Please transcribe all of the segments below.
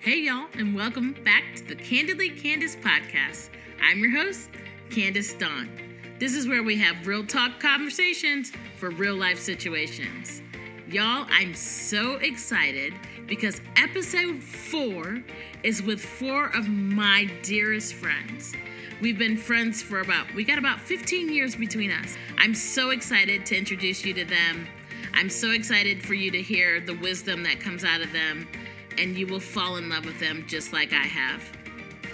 Hey, y'all, and welcome back to the Candidly Candace podcast. I'm your host, Candace Dawn. This is where we have real talk conversations for real life situations. Y'all, I'm so excited because episode four is with four of my dearest friends. We've been friends for about, we got about 15 years between us. I'm so excited to introduce you to them. I'm so excited for you to hear the wisdom that comes out of them, and you will fall in love with them just like I have.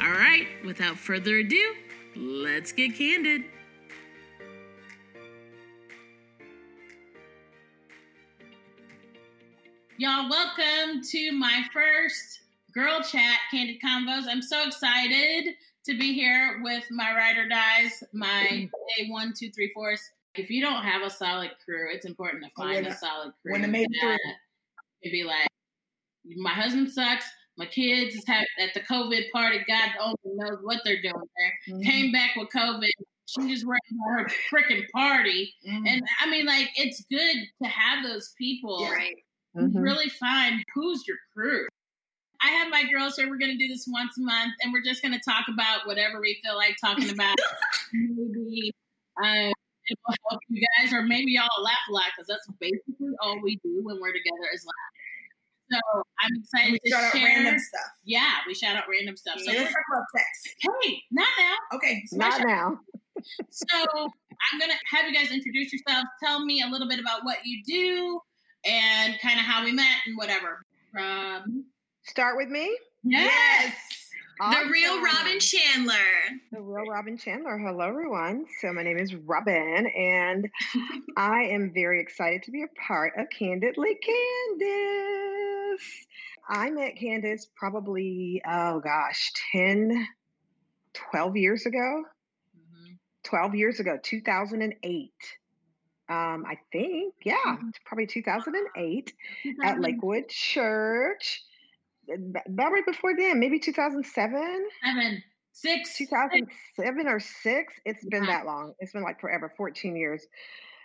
All right, without further ado, let's get candid. Y'all, welcome to my first girl chat candid convos. I'm so excited to be here with my ride or dies, my day one, two, three, fours. If you don't have a solid crew, it's important to find a solid crew. When it made it. It'd be like, my husband sucks. My kids is have, at the COVID party. God only knows what they're doing there. Mhm. Came back with COVID. She just ran her freaking party. Mhm. And I mean, like, it's good to have those people. Yeah. Right. You Mhm. Really find who's your crew. I have my girls here. We're going to do this once a month, and we're just going to talk about whatever we feel like talking about. maybe uh, it will help you guys, or maybe y'all laugh a lot because that's basically all we do when we're together is laugh. So I'm excited we to shout out share. random stuff. Yeah, we shout out random stuff. So So let's talk about sex. hey, not now. Okay. Smash Not now. so I'm gonna have you guys introduce yourselves. Tell me a little bit about what you do and kind of how we met and whatever. From Start with me. Yes. The real Robin Chandler. The real Robin Chandler. Hello, everyone. So my name is Robin, and I am very excited to be a part of Candidly I met Candace probably, oh gosh, 10, 12 years ago. 12 years ago, 2008. Um, I think, yeah, Mhm. probably 2008 at Lakewood Church. About right before then, maybe 2007. seven, six, 2007 or six. It's been Yeah. that long. It's been like forever, 14 years.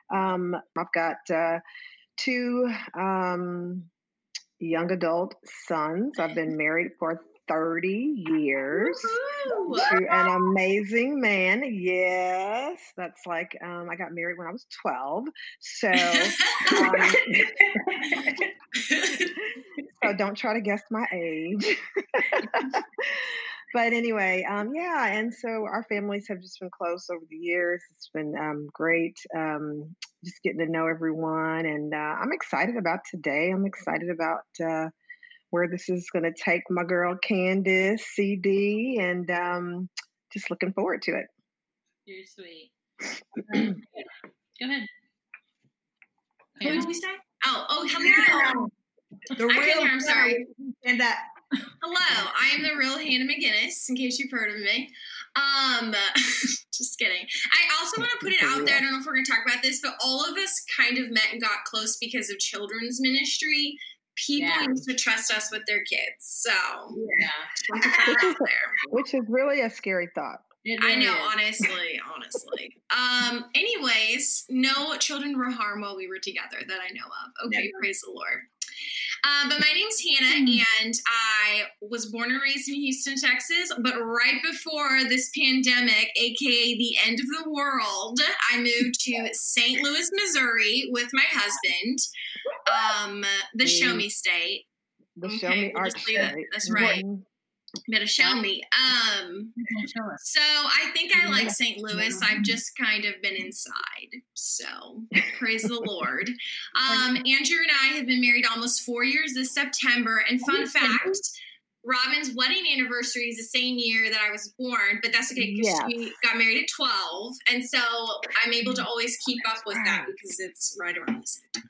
Um, I've got uh, two um, young adult sons. I've been married for 30 years Woohoo. to an amazing man. Yes, that's like um, I got married when I was 12. So, um, so don't try to guess my age. but anyway, um, yeah, and so our families have just been close over the years. It's been um, great, um, just getting to know everyone, and uh, I'm excited about today. I'm excited about uh, where this is going to take my girl Candace CD, and um, just looking forward to it. You're sweet. Go ahead. Who did we say? Oh, oh, hello. The I couldn't real. hear, I'm sorry. And that. Hello, I am the real Hannah McGinnis, in case you've heard of me. Um, just kidding. I also want to put it out there. I don't know if we're going to talk about this, but all of us kind of met and got close because of children's ministry. People Yeah. used to trust us with their kids, so Yeah. just want to put that out there. Which is really a scary thought. It I know, is. honestly, honestly. Um, anyways, no children were harmed while we were together that I know of. Okay, praise the Lord. Um, but my name's Hannah, and I was born and raised in Houston, Texas. But right before this pandemic, aka the end of the world, I moved to St. Louis, Missouri with my husband, um, the Show Me State. The show me we'll art state. That's right. Better show me. Um, so I think I like St. Louis. I've just kind of been inside. So praise the Lord. Um, Andrew and I have been married almost four years this September. And fun fact, Robin's wedding anniversary is the same year that I was born, but that's okay because Yes. she got married at 12. And so I'm able to always keep up with that because it's right around the same time.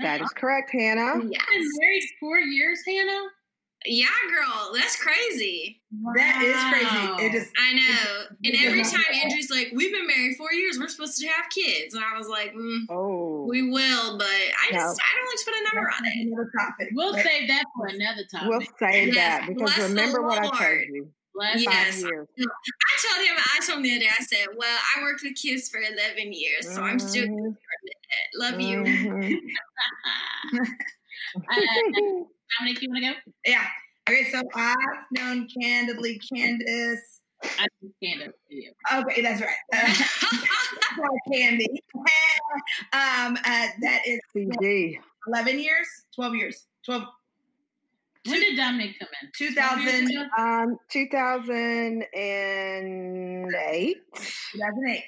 That is correct, Hannah. You've been Yes. married four years, Hannah? Yeah, girl, that's crazy. That is crazy. It is. I know. And every time that. Andrew's like, "We've been married four years. We're supposed to have kids," and I was like, mm, Oh, "We will," but I No. just I don't like to put a number on it. Another topic. We'll But save that for another topic. we'll save Yes, that because the remember what I told Lord. you. Bless Yeah. Yes. I told him, I told him the other day, I said, "Well, I worked with kids for eleven years, so I'm still Mhm. doing it. Love you." Mhm. uh, Dominic, you want to go? yeah. Okay, so I've known Candidly Candace. I just can't you. Okay, that's right. Uh, Candy. um, uh, that is CD. 11 years, 12 years, 12, When did Dominic come in? 2000, Um, 2008 2008.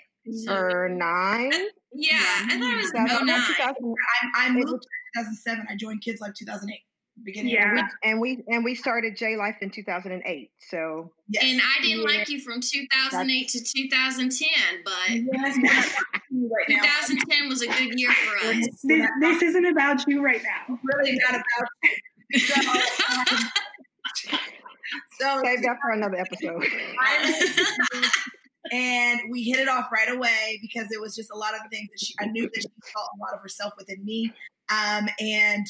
or 9. yeah, I thought it was 2000, 09. 2000, I, I moved in 2007. I joined Kids Life 2008. Beginning Yeah. of the and we and we started J Life in 2008. So yes. And I didn't Yeah. like you from 2008 to 2010, but yes, we're not talking to you right now. 2010 was a good year for us. We're This, this isn't about you right now. really not about so, um, so save that for another episode. and we hit it off right away because it was just a lot of the things that she I knew that she saw a lot of herself within me. Um and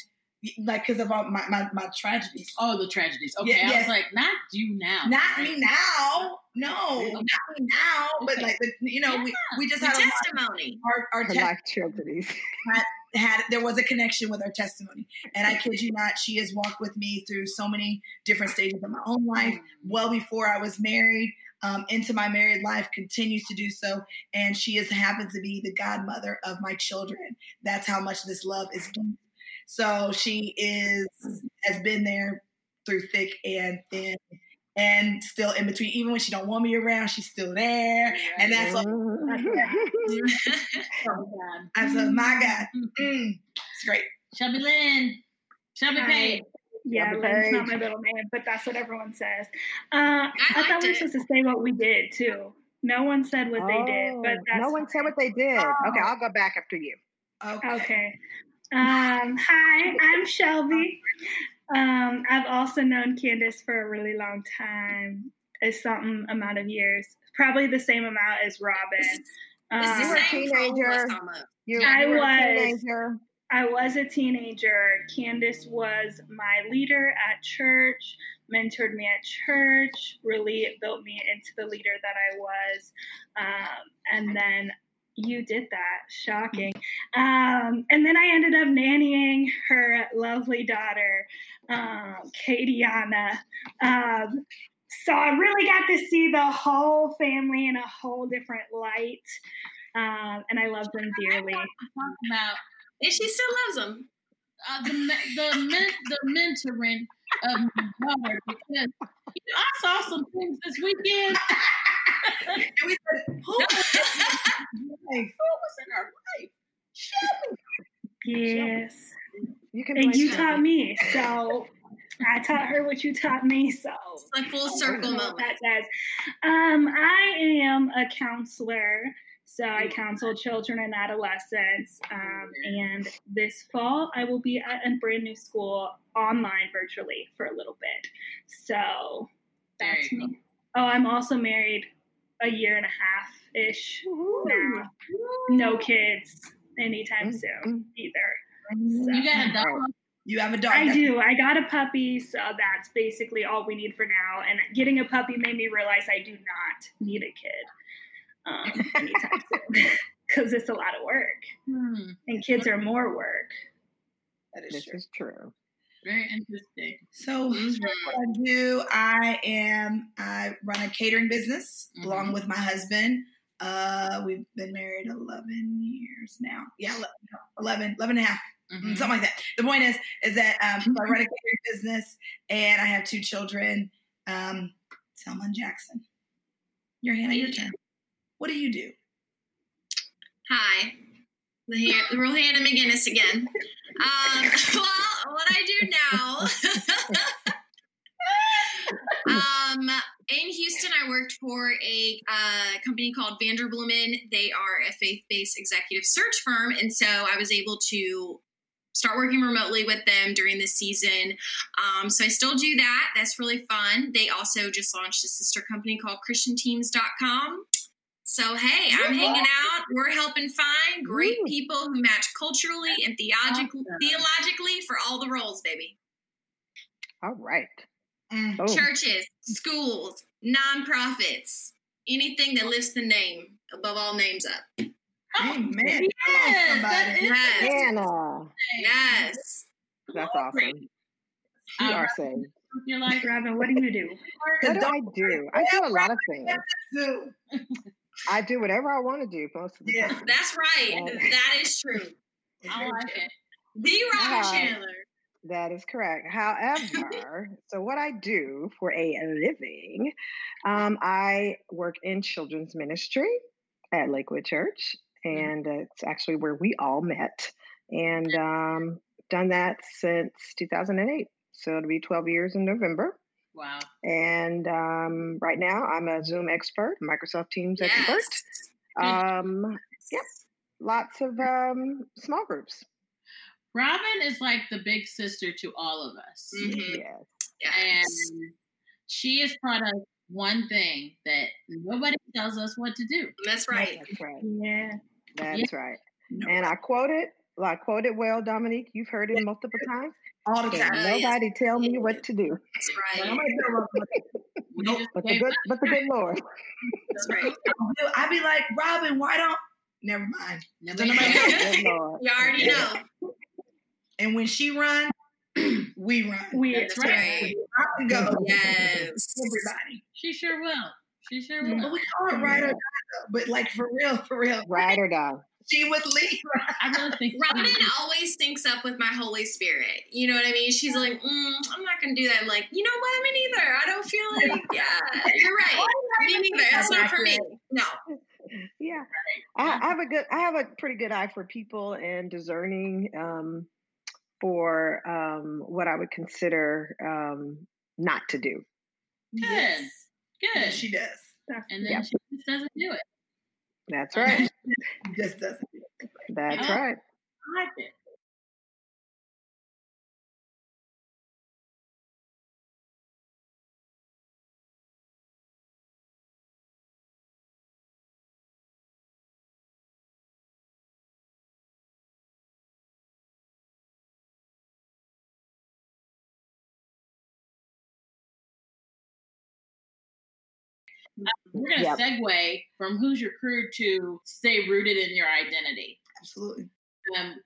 like because of all my, my, my tragedies. Oh, the tragedies. Okay, Yeah, I yes. was like, not you now. Not me now. No, not me now. But Okay. like the, you know, we, we just The had a lot testimony. our, our te- life tragedies. had there was a connection with our testimony. And I kid you not, she has walked with me through so many different stages of my own life. well before I was married, um, into my married life, continues to do so. And she is happens to be the godmother of my children. That's how much this love is deep. So she is has been there through thick and thin, and still in between. Even when she don't want me around, she's still there. And that's like, Oh, God. I said, my God, mm, it's great. Shelby Lynn. Shelby Hi. Page. Yeah, Double Lynn's not my middle name, but that's what everyone says. Uh, I, liked thought we were supposed to say what we did too. No one said what they did, but Oh, that's no one said what they did. Okay, I'll go back after you. Okay. Okay. Um, hi, I'm Shelby. Um, I've also known Candace for a really long time, a something amount of years, probably the same amount as Robin. It's Um, the were a same for all of us teenager. almost. You, I you were a was. teenager. I was a teenager. Candace was my leader at church, mentored me at church, really built me into the leader that I was. Um, and then you did that. Shocking. Um, and then I ended up nannying her lovely daughter, um, Katiana. Um, so I really got to see the whole family in a whole different light. Um, and I love them dearly. About And she still loves them. uh, the the the mentoring of my daughter because you know, I saw some things this weekend. And we said, who Who was in her life? Yes. You can And you Shelby. taught me. So I taught her what you taught me. So It's like full circle moment. that says. Um, I am a counselor. So I counsel children and adolescents. Um, and this fall, I will be at a brand new school online virtually for a little bit. So that's you go. me. Oh, I'm also married a year and a half ish now. No kids anytime soon either. So. You got a dog. You have a dog. I do. I got a puppy, so that's basically all we need for now. And getting a puppy made me realize I do not need a kid um, anytime soon because it's a lot of work, Hmm, and kids are more work. That is This true. is true. Very interesting. So what I do, I am I run a catering business Mhm. along with my husband. Uh, we've been married 11 years now. Yeah, 11, 11, 11 and a half, Mhm. something like that. The point is, is that um, I run a catering business and I have two children, um, Selma and Jackson. Your Hannah, your turn. What do you do? Hi. The, Han- the real Hannah McGinnis again. Um, well, what I do now. um, in Houston, I worked for a uh, company called Vanderbloemen. They are a faith based executive search firm. And so I was able to start working remotely with them during the season. Um, so I still do that. That's really fun. They also just launched a sister company called ChristianTeams.com. So hey, I'm hanging out. We're helping find great Ooh. people who match culturally and theologically, Awesome. theologically for all the roles, baby. All right. Mm. Oh, Churches, schools, nonprofits, anything that lifts the name above all names up. Amen. Come Yes, that somebody. Yes, Hannah. yes. That's awesome. You Um, are saved. with your life? Robin, what do you do? What do I do? I do a lot of things. Do. I do whatever I want to do most of the Yes. time. That's right. Yeah. That is true. I like it. The Robin Wow. Chandler. That is correct. However, so what I do for a living, um, I work in children's ministry at Lakewood Church, and uh, it's actually where we all met, and um, done that since 2008. So it'll be 12 years in November. Wow. And um, right now, I'm a Zoom expert, Microsoft Teams Yes. expert. Um, Yep. lots of um, small groups. Robin is like the big sister to all of us. Mhm. Yes. Yes. And she has taught us one thing that nobody tells us what to do. That's right. That's right. Yeah. That's right. No. And I quote it, well, I quote it well, Dominique. You've heard it multiple times. All the time. Oh, yes. nobody tell me what to do, That's I'm right. gonna tell Robin what to do. We Nope. but the good, but the good Lord. That's right. I'd be like, Robin, why don't? Never mind. Nobody Nobody knows. knows. Good Lord. You already know. And when she run, we run. We That's That's right. right. Robin go. Yes. Everybody. She sure will. She sure mm. will. But will. we call it right or die, though. But like for real, for real, Ride or die. She would leave. I really think Robin always syncs up with my Holy Spirit. You know what I mean? She's like, mm, I'm not going to do that. I'm like, you know what? I Me neither. I don't feel like, yeah, you're right. Me neither. That's not for me. No. Yeah, I, I have a good, I have a pretty good eye for people and discerning um, for um, what I would consider um, not to do. Good. Yes. Good. She does. and then Yep. she just doesn't do it. That's right. She just doesn't. That's Yeah. right. I like it. We're going to Yep. segue from who's your crew to stay rooted in your identity. Absolutely.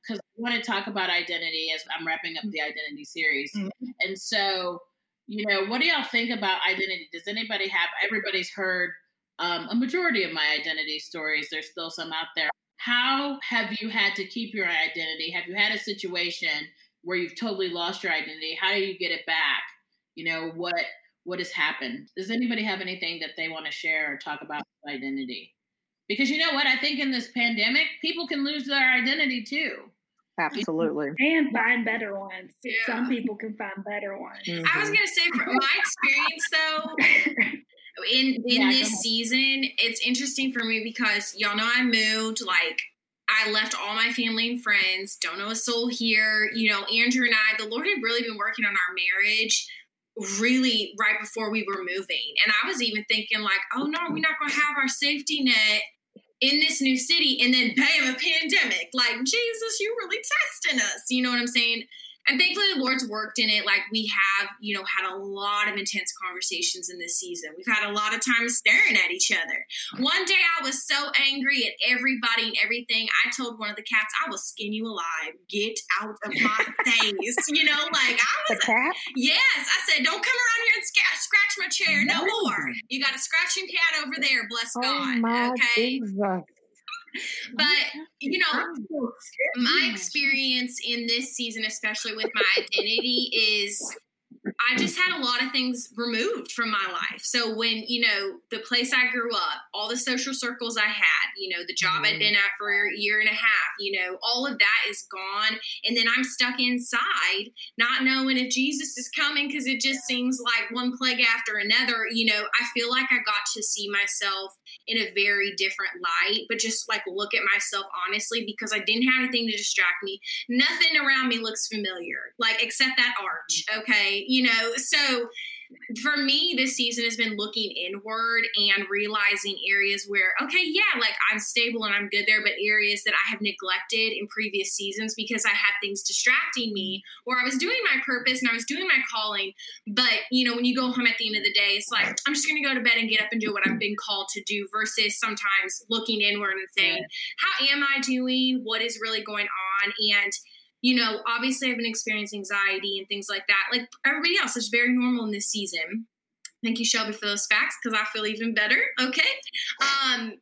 because I want to talk about identity as I'm wrapping up the identity series. Mhm. And so, you know, what do y'all think about identity? Does anybody have? Everybody's heard um, a majority of my identity stories. There's still some out there. How have you had to keep your identity? Have you had a situation where you've totally lost your identity? How do you get it back? You know what what has happened? Does anybody have anything that they want to share or talk about identity? Because you know what, I think in this pandemic, people can lose their identity too. Absolutely. And find better ones. Yeah. Some people can find better ones. I was Mhm. gonna say, from my experience though, in in Yeah, this season, it's interesting for me because y'all know I moved. Like I left all my family and friends. Don't know a soul here. You know, Andrew and I. The Lord had really been working on our marriage. Really, right before we were moving, and I was even thinking like, "Oh no, we're not going to have our safety net in this new city." And then, bam, a pandemic. Like Jesus, you really testing us. You know what I'm saying? And thankfully, the Lord's worked in it. Like we have, you know, had a lot of intense conversations in this season. We've had a lot of time staring at each other. One day, I was so angry at everybody and everything. I told one of the cats, "I will skin you alive. Get out of my face." You know, like I was The cat? Yes, I said, "Don't come around here and sca- scratch my chair no more. You got a scratching cat over there. Bless Oh God." my Okay, Jesus. But oh, you know, I'm so scared. my experience in this season, especially with my identity, is I just had a lot of things removed from my life. So when, you know, the place I grew up, all the social circles I had, you know, the job I'd mm-hmm. been at for a year and a half, you know, all of that is gone. And then I'm stuck inside, not knowing if Jesus is coming because it just seems like one plague after another. You know, I feel like I got to see myself in a very different light, but just like look at myself honestly because I didn't have anything to distract me. Nothing around me looks familiar, like except that arch, okay? You know, so for me, this season has been looking inward and realizing areas where, okay, yeah, like I'm stable and I'm good there, but areas that I have neglected in previous seasons because I had things distracting me or I was doing my purpose and I was doing my calling. But, you know, when you go home at the end of the day, it's like, I'm just going to go to bed and get up and do what I've been called to do versus sometimes looking inward and saying, how am I doing? What is really going on? And you know, obviously I've been experiencing anxiety and things like that. Like everybody else, it's very normal in this season. Thank you, Shelby, for those facts because I feel even better. Okay. Um,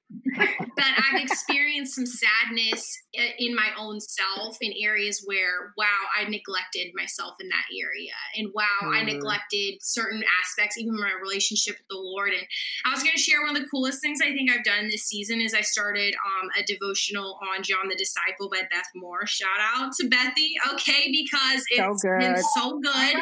but I've experienced some sadness in my own self in areas where, wow, I neglected myself in that area. And wow, mm. I neglected certain aspects, even my relationship with the Lord. And I was going to share one of the coolest things I think I've done this season is I started um, a devotional on John the Disciple by Beth Moore. Shout out to Bethy. Okay. Because it's so been so good.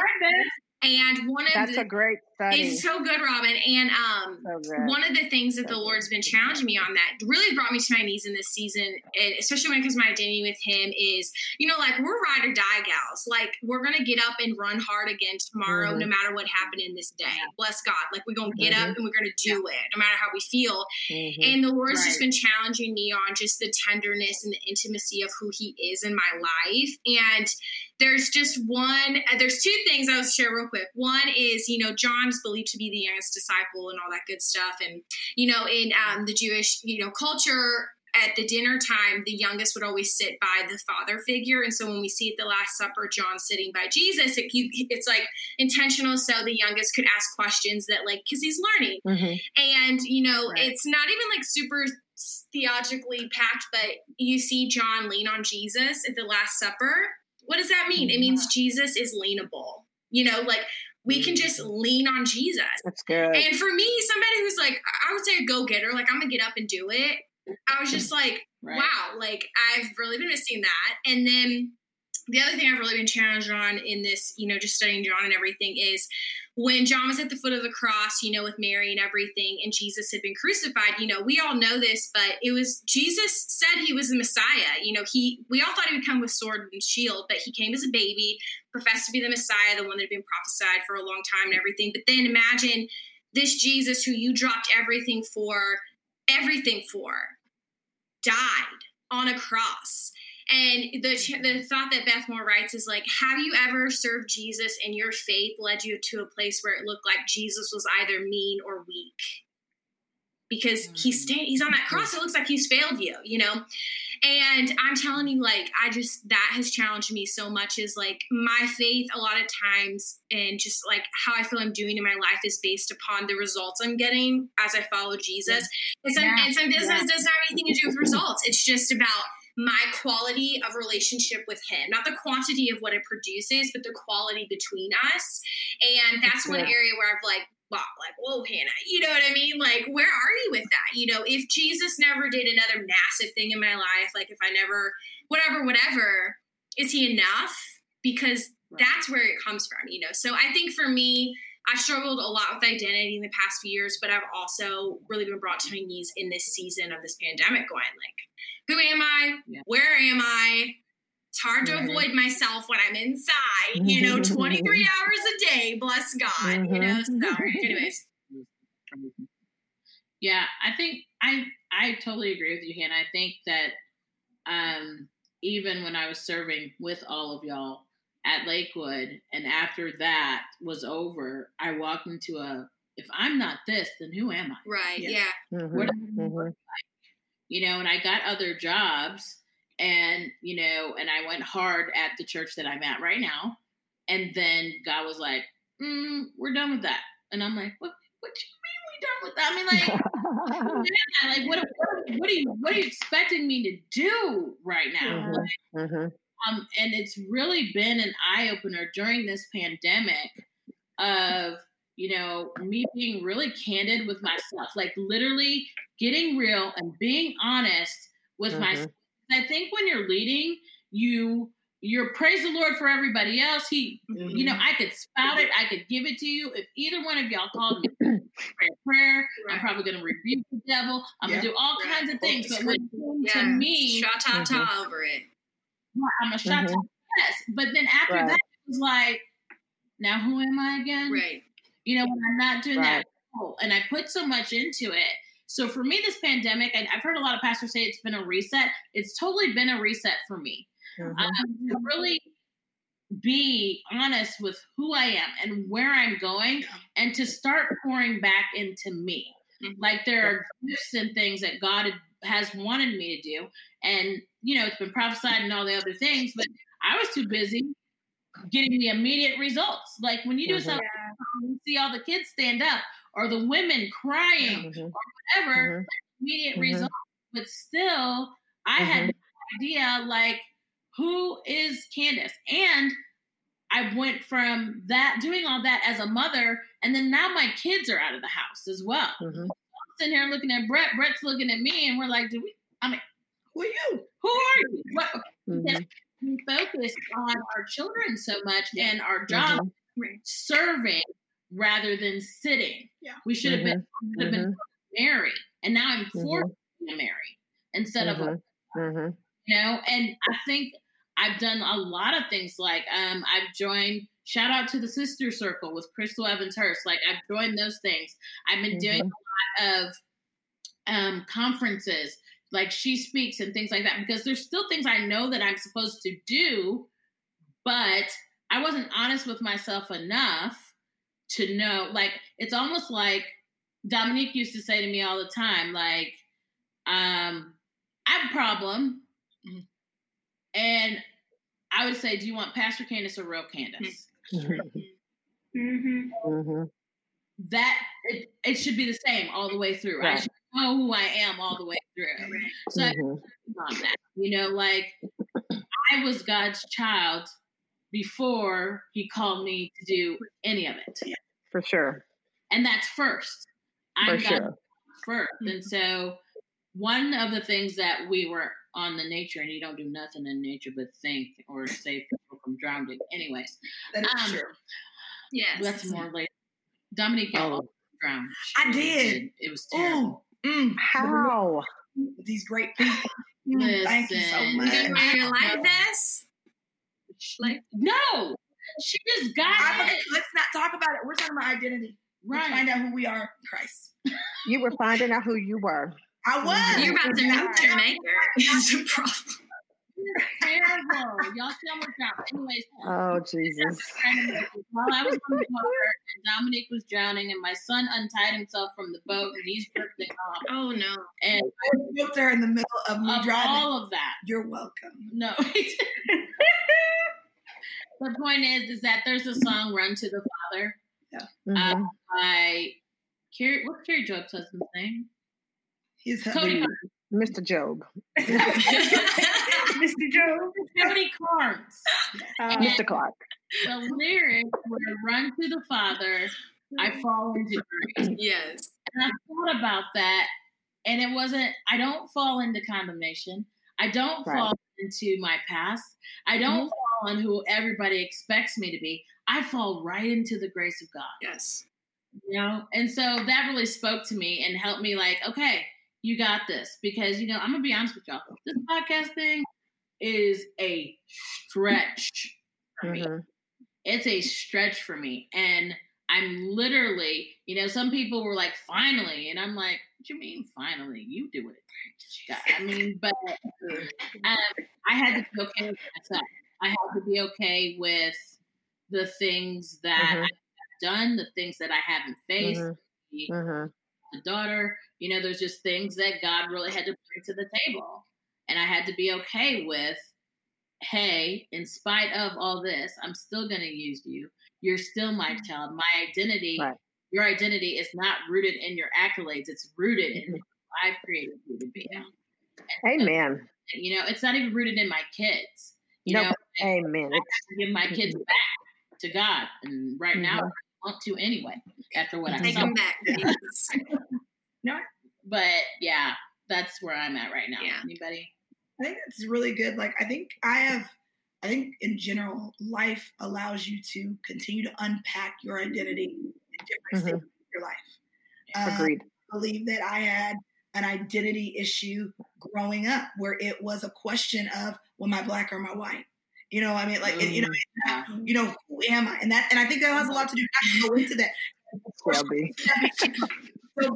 And one of that's the, a great study. It's so good, Robin. And um, so one of the things that so the Lord's been challenging me on that really brought me to my knees in this season, and especially when it comes to my identity with Him, is you know, like we're ride or die gals. Like we're gonna get up and run hard again tomorrow, mm-hmm. no matter what happened in this day. Bless God. Like we're gonna get mm-hmm. up and we're gonna do it, no matter how we feel. Mm-hmm. And the Lord's right. just been challenging me on just the tenderness and the intimacy of who He is in my life, and there's just one uh, there's two things i'll share real quick one is you know john's believed to be the youngest disciple and all that good stuff and you know in um, the jewish you know culture at the dinner time the youngest would always sit by the father figure and so when we see at the last supper john sitting by jesus it, it's like intentional so the youngest could ask questions that like because he's learning mm-hmm. and you know right. it's not even like super theologically packed but you see john lean on jesus at the last supper what does that mean? It means Jesus is leanable. You know, like we can just lean on Jesus. That's good. And for me, somebody who's like, I would say a go getter, like I'm gonna get up and do it. I was just like, right. wow, like I've really been missing that. And then the other thing I've really been challenged on in this, you know, just studying John and everything is when John was at the foot of the cross, you know, with Mary and everything, and Jesus had been crucified, you know, we all know this, but it was Jesus said he was the Messiah. You know, he we all thought he would come with sword and shield, but he came as a baby, professed to be the Messiah, the one that had been prophesied for a long time and everything. But then imagine this Jesus who you dropped everything for, everything for, died on a cross and the the thought that Beth Moore writes is like, have you ever served Jesus and your faith led you to a place where it looked like Jesus was either mean or weak? Because he's mm. he's on that cross, it looks like he's failed you, you know. And I'm telling you, like, I just that has challenged me so much. Is like my faith a lot of times, and just like how I feel I'm doing in my life is based upon the results I'm getting as I follow Jesus. Yeah. And, yeah. and sometimes yeah. doesn't have anything to do with results. It's just about my quality of relationship with him. Not the quantity of what it produces but the quality between us. And that's, that's one area where i've like wow like whoa hannah you know what i mean? Like where are you with that? You know if jesus never did another massive thing in my life like if i never whatever whatever is he enough? Because right. that's where it comes from you know? So i think for me I've struggled a lot with identity in the past few years, but I've also really been brought to my knees in this season of this pandemic, going like, who am I? Yeah. Where am I? It's hard to avoid myself when I'm inside, you know, 23 hours a day, bless God, you know. So, mm-hmm. anyways. Yeah, I think I I totally agree with you, Hannah. I think that um, even when I was serving with all of y'all at Lakewood, and after that was over, I walked into a if I'm not this, then who am I? Right. Yeah. yeah. Mm-hmm. What mm-hmm you know, and I got other jobs and, you know, and I went hard at the church that I'm at right now. And then God was like, mm, we're done with that. And I'm like, what, what do you mean we done with that? I mean, like, yeah, like what, what, what, are you, what are you expecting me to do right now? Mm-hmm. Like, mm-hmm. Um, and it's really been an eye opener during this pandemic of, you know, me being really candid with myself, like literally getting real and being honest with mm-hmm. myself. I think when you're leading, you you're praise the Lord for everybody else. He, mm-hmm. you know, mm-hmm. I could spout it, I could give it to you. If either one of y'all called me prayer, prayer right. I'm probably going to rebuke the devil. I'm yeah. going to do all right. kinds of things. But when it yeah. to me, shot ta ta mm-hmm. over it. I'm a shot mm-hmm. yes. But then after right. that, it was like, now who am I again? Right. You know, when I'm not doing that, and I put so much into it so for me, this pandemic, and I've heard a lot of pastors say it's been a reset. It's totally been a reset for me. Mm-hmm. Um, to really be honest with who I am and where I'm going, and to start pouring back into me. Mm-hmm. Like there are gifts and things that God has wanted me to do, and you know it's been prophesied and all the other things, but I was too busy getting the immediate results. Like when you do Mhm. something, you see all the kids stand up or the women crying Mhm. or whatever, Mhm. immediate Mhm. results. But still, I had no idea like who is Candace, and I went from that doing all that as a mother, and then now my kids are out of the house as well. Mhm. I'm sitting here looking at Brett. Brett's looking at me, and we're like, "Do we? Who are you? Who are you? What?" Mhm. We focus on our children so much and our job Mhm. Serving rather than sitting. Yeah. We should have been should have been Mhm. married, and now I'm forced to marry instead of. Mhm. you know. And I think I've done a lot of things. Like um, I've joined. Shout out to the Sister Circle with Crystal Evans Hurst. Like I've joined those things. I've been doing Mhm. a lot of um, conferences, like she speaks and things like that, because there's still things I know that I'm supposed to do, but I wasn't honest with myself enough to know. Like it's almost like Dominique used to say to me all the time, like, um, I have a problem. And I would say, Do you want Pastor Candace or real Candace? Mm-hmm. Mm-hmm. That it, it should be the same all the way through. I should know who I am all the way through. Right. So I Mhm. on that. You know, like I was God's child before he called me to do any of it. For sure. And that's first. I'm God's sure. 1st And so one of the things that we were on the nature, and you don't do nothing in nature but think or save people from drowning. Anyways, That is Um, true. Yes. that's more later. Dominique Oh. almost drowned. I She did. It was terrible. Ooh, mm, How? these great people. Mm, thank you so much. You gonna your life? Like No, she just got I, it. let's not talk about it. We're talking about identity. Let's Right. find out who we are in Christ. You were finding out who you were. I was. you're about to And meet your maker. It's a problem. Terrible. Y'all see how much drowned. Anyways, Oh Jesus. while I was on the water and Dominique was drowning, and my son untied himself from the boat and he's drifting off. Oh no. And I spoke to her in the middle of me of driving. all of that, You're welcome. no. the point is, is that there's a song "Run to the Father" Mhm. by Kari. What's Kari Jobe's husband's name? He's Cody. Mr. Jobe. Mr. Jobe. Cody Carnes. Uh, Mr. Clark. The lyrics were "Run to the Father." I fall into grace. yes. And I thought about that, and it wasn't, I don't fall into condemnation. I don't Right. fall into my past. I don't fall on who everybody expects me to be. I fall right into the grace of God, Yes. you know? And so that really spoke to me and helped me, like, okay, you got this. Because, you know, I'm to be honest with y'all. This podcast thing is a stretch for me Mhm. it's a stretch for me. And I'm literally, you know, some people were like, finally. And I'm like, what do you mean finally? You do it. I mean, but um, I had to be okay with myself. I had to be okay with the things that Mhm. I've done, the things that I haven't faced, Mhm. The, Mhm. daughter. You know, there's just things that God really had to bring to the table. And I had to be okay with, hey, in spite of all this, I'm still going to use you. You're still my child. My identity, Right. your identity is not rooted in your accolades. It's rooted in Mhm. who I've created you to be. Amen. You know, it's not even rooted in my kids. You Nope. know, I Amen. It's, give my kids back to God. And right now, Mhm. I want to anyway, after what I Take saw. them back. Jesus. But yeah, that's where I'm at right now. Yeah. Anybody? I think that's really good. Like I think I have I think in general, life allows you to continue to unpack your identity in different stages of your life. Um, agreed. I believe that I had an identity issue growing up where it was a question of, am I black or am I white? You know, I mean, like, you know, Mm, it's not, yeah. you know, who am I? And that, and I think that has a lot to do. Not to go into that. Shelby. So,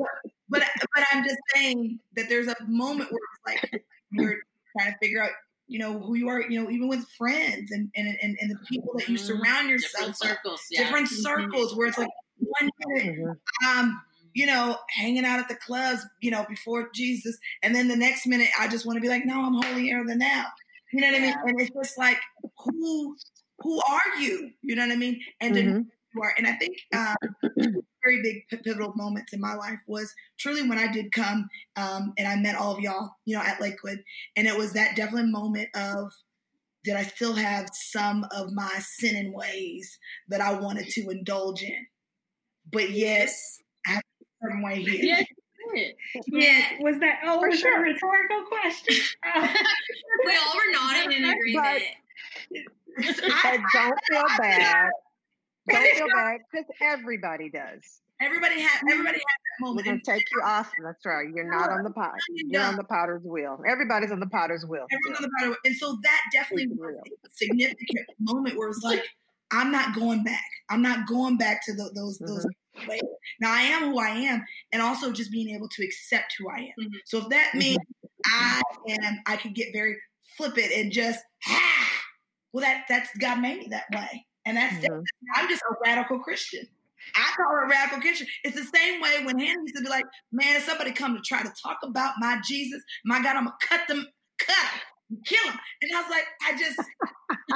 but, but I'm just saying that there's a moment where it's like you're trying to figure out, you know, who you are. You know, even with friends and and and, and the people that you Mhm. surround Different yourself with, circles. Yeah. different Mhm. circles where it's like one minute Mhm. um you know, hanging out at the clubs, you know, before Jesus. And then the next minute, I just want to be like, no, I'm holier than thou. You know what. I mean? And it's just like, who, who are you? You know what I mean? And mm-hmm. you are. And I think um, very big pivotal moments in my life was truly when I did come um, and I met all of y'all, you know, at Lakewood. And it was that definitely moment of, did I still have some of my sinning ways that I wanted to indulge in? But yes, I have a certain way here. Yes. Yes. Was that oh For was sure. a rhetorical question? we all were not in agreement. But, but don't feel bad. Don't feel bad because everybody does. Everybody has everybody has that moment. We're gonna take you off. That's right. You're not on the pot. You're on the potter's wheel. Everybody's on the potter's wheel. Everyone's on the potter's wheel. And so that definitely was a significant moment where it's like, I'm not going back. I'm not going back to the, those mm-hmm. those ways. Now I am who I am, and also just being able to accept who I am. Mm-hmm. So if that means I am, I can get very flippant and just ah, well that that's God made me that way. And that's mm-hmm. I'm just a radical Christian. I call it a radical Christian. It's the same way when Hannah used to be like, man, somebody come to try to talk about my Jesus, my God, I'm gonna cut them, cut them, kill them. And I was like, I just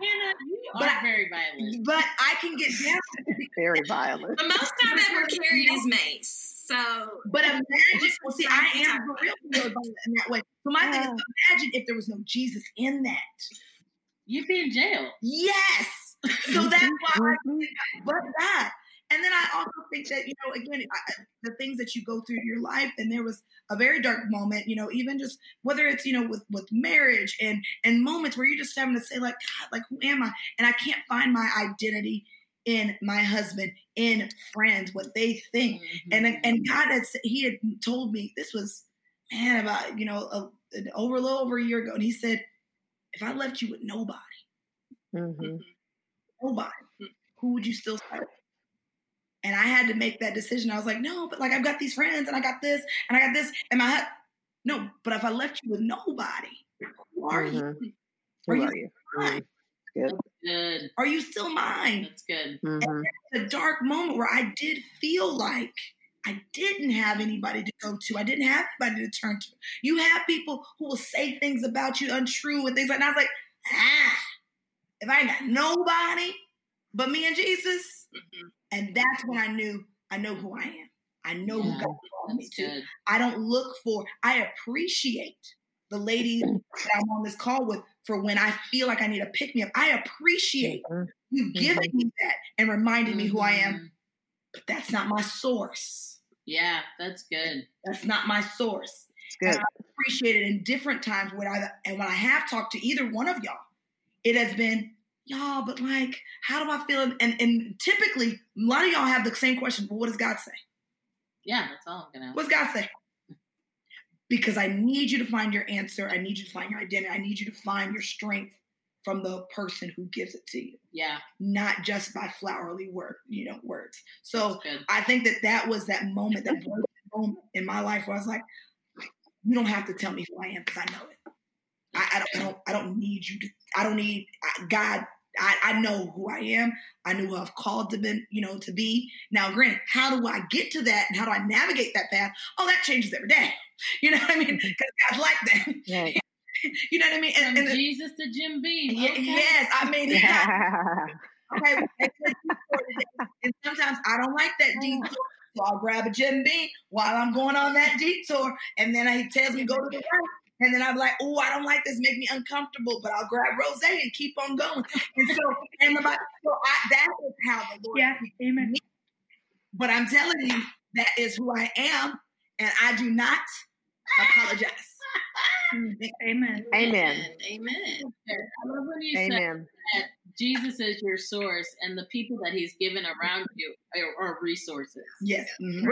Hannah, you but are very violent. But I can get down. very violent. The most I've ever carried is mace. So, but imagine. Well, see, I am for real violent in that way. So my thing is, imagine if there was no Jesus in that. You'd be in jail. Yes. So that's why I but that. And then I also think that, you know, again, I, the things that you go through in your life, and there was a very dark moment, you know, even just whether it's, you know, with, with marriage and, and moments where you're just having to say like, God, like, who am I? And I can't find my identity in my husband, in friends, what they think. Mm-hmm. And, and God had, he had told me this was, man, about, you know, a, over a little over a year ago. And he said, if I left you with nobody, mm-hmm. nobody, who would you still serve? And I had to make that decision. I was like, no, but like I've got these friends and I got this and I got this. And my head, no, but if I left you with nobody, who are mm-hmm. you? Are who you, are you? Mine? Good. good. Are you still mine? That's good. Mm-hmm. a dark moment where I did feel like I didn't have anybody to go to. I didn't have anybody to turn to. You have people who will say things about you untrue and things like that. And I was like, ah, if I ain't got nobody but me and Jesus, mm-hmm. and that's when I knew I know who I am. I know yeah, who God called me to. I don't look for. I appreciate the lady that I'm on this call with for when I feel like I need a pick me up. I appreciate mm-hmm. you giving mm-hmm. me that and reminding me who I am. Mm-hmm. But that's not my source. Yeah, that's good. That's not my source. Good. And I appreciate it in different times when I and when I have talked to either one of y'all, it has been y'all, but like, how do I feel? And and typically, a lot of y'all have the same question. But what does God say? Yeah, that's all I'm gonna. Ask. What's God say? Because I need you to find your answer. I need you to find your identity. I need you to find your strength from the person who gives it to you. Yeah. Not just by flowery word, you know, words. So I think that that was that moment, that moment in my life where I was like, you don't have to tell me who I am because I know it. I, I, don't, I don't, I don't need you to, I don't need God. I, I know who I am. I know who I've called to be, you know, to be. Now, granted, how do I get to that and how do I navigate that path? Oh, that changes every day. You know what I mean? Because God's like that. Yeah. You know what I mean? And, and Jesus to Jim Beam. Okay. Yes, I mean, okay. and sometimes I don't like that detour. So I'll grab a Jim Beam while I'm going on that detour. And then he tells me go to the right. And then I'm like, oh, I don't like this, make me uncomfortable, but I'll grab rose and keep on going. And so, and the, so I, that is how the Lord. Yeah, amen. Me. But I'm telling you, that is who I am, and I do not apologize. Amen. Amen. Amen. I love when you Amen. that Jesus is your source and the people that he's given around you are, are resources. Yes. Mm-hmm.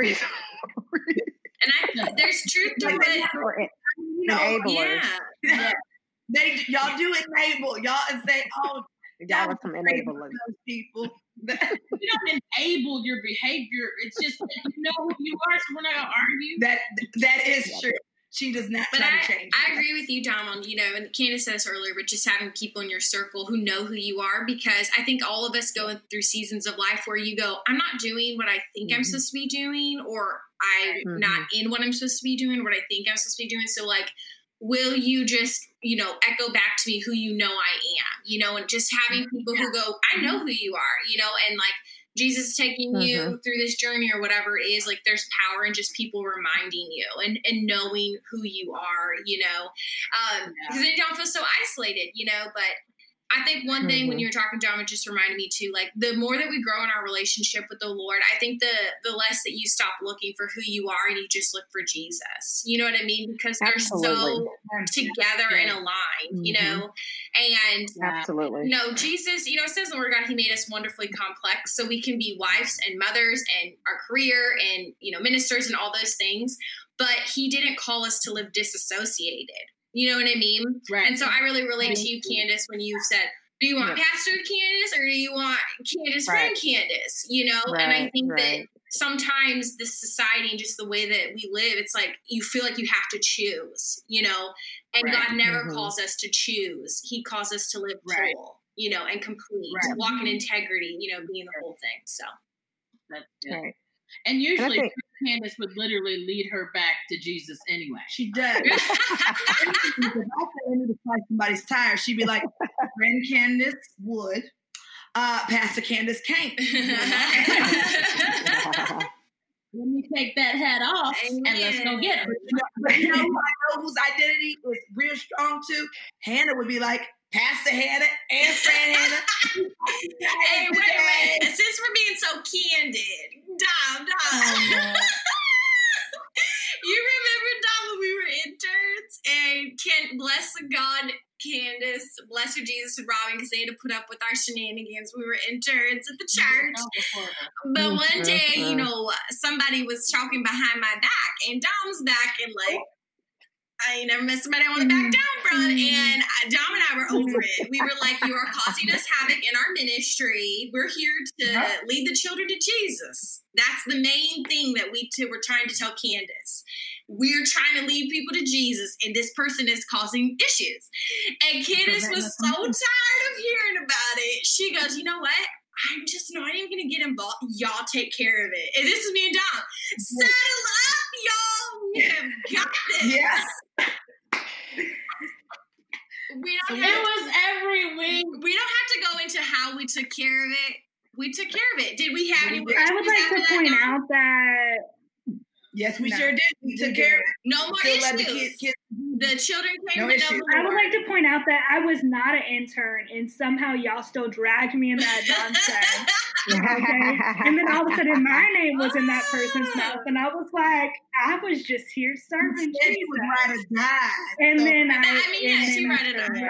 and I, there's truth to it. You know, yeah. yeah. They y'all do enable y'all and say, oh, y'all are some enablers. People. you don't enable your behavior. It's just that you know who you are, so we're not gonna argue. That that is true. She does not but try I, to change. I agree with you, Dom, on, you know, and Candace said this earlier, but just having people in your circle who know who you are, because I think all of us go through seasons of life where you go, I'm not doing what I think Mm-hmm. I'm supposed to be doing, or I'm Mhm. not in what I'm supposed to be doing, what I think I'm supposed to be doing. So, like, will you just, you know, echo back to me who you know I am, you know, and just having people who go, I know who you are, you know, and like, Jesus taking you Mhm. through this journey or whatever it is, like there's power in just people reminding you and, and knowing who you are, you know, um, because they don't feel so isolated, you know, but I think one thing when Mhm. you were talking, John, it just reminded me too, like the more that we grow in our relationship with the Lord, I think the the less that you stop looking for who you are and you just look for Jesus. You know what I mean? Because they're so Absolutely. together and aligned, you Mhm. know? And Absolutely. you know, Jesus, you know, it says in the Word of God, He made us wonderfully complex, so we can be wives and mothers and our career and you know ministers and all those things. But He didn't call us to live disassociated. You know what I mean? Right. And so I really relate to you, Candace, when you said, "Do you want Yeah. Pastor Candace or do you want Candace friend Right. Candace?" You know, and I Right, think that sometimes this society and just the way that we live, it's like you feel like you have to choose, you know. And Right. God never Mhm. calls us to choose; He calls us to live Right. whole, you know, and complete, Right. walk in integrity, you know, being the whole thing. So That's good. Right. And usually, think- Candace would literally lead her back to Jesus anyway. She does. if I say I need to slice somebody's tires, she'd be like, "Friend Candace would, uh, Pastor Candace can't." Let me take that hat off and let's go get her. But you know, who I know whose identity is real strong too. Hannah would be like Pastor Hannah and Friend Hannah. hey, wait, wait. Since we're being so candid, Dom, Dom. Oh, you remember, Dom, when we were interns and Ken, bless the God, Candace, bless her Jesus and Robin, because they had to put up with our shenanigans. We were interns at the church. But mm, one day, you know, somebody was talking behind my back, and Dom's back, and like, oh, I ain't never met somebody I want to back mm-hmm. down from. Mm-hmm. And Dom and I were over it. We were like, you are causing us havoc in our ministry. We're here to uh-huh. lead the children to Jesus. That's the main thing that we t- were trying to tell Candace. We're trying to lead people to Jesus, and this person is causing issues. And Candace was so tired of hearing about it. She goes, you know what? I'm just not even gonna get involved. Y'all take care of it. And this is me and Dom. Settle up, y'all. We have got this. Yes. We don't It have was every week. we don't have to go into how we took care of it. We took care of it. Did we have any? I would like to point No. out that Yes, we No. sure did. We We took did. care of it. No more Still let the issues. kids, kids The children came No to issue. know I would like to point out that I was not an intern, and somehow y'all still dragged me in that nonsense. Okay, and then all of a sudden my name was in that person's mouth, and I was like, I was just here serving said you would Jesus. ride or die. And So- then I, I mean, yeah, she then read I it up. started-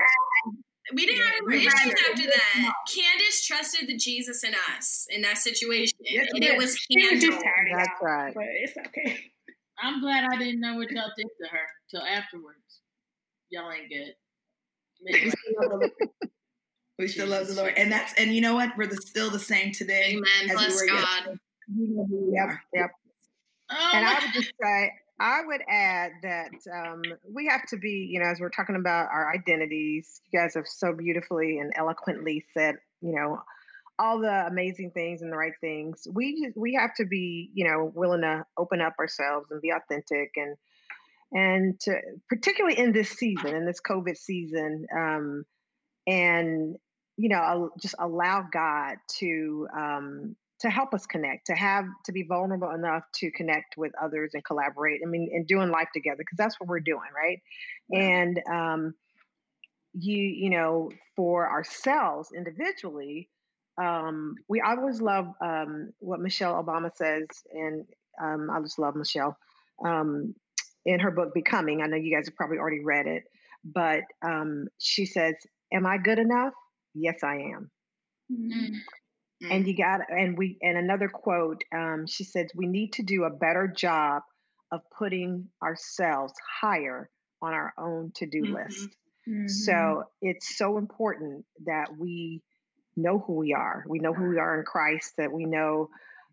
we didn't have any issues ran it. after that. Candace trusted the Jesus in us in that situation, Yes, and we it was She handled. That's out, right. but it's okay. I'm glad I didn't know what y'all did to her till afterwards. Y'all ain't good. Anyway, We still love the Lord, and that's and you know what? We're the, still the same today. Amen. as we Bless were God. We know who we are. oh, and I would just say, I would add that um, we have to be, you know, as we're talking about our identities, you guys have so beautifully and eloquently said, you know, all the amazing things and the right things. We we have to be, you know, willing to open up ourselves and be authentic and and to particularly in this season, in this COVID season, um, and you know, just allow God to um, to help us connect, to have to be vulnerable enough to connect with others and collaborate. I mean, and doing life together because that's what we're doing, right? And um, you, you know, for ourselves individually, um, we always love um, what Michelle Obama says, and um, I just love Michelle um, in her book Becoming. I know you guys have probably already read it, but um, she says, "Am I good enough? Yes, I am." Mm. and you got and we and another quote um, she says we need to do a better job of putting ourselves higher on our own to-do Mhm. list Mhm. so it's so important that we know who we are we know who we are in christ that we know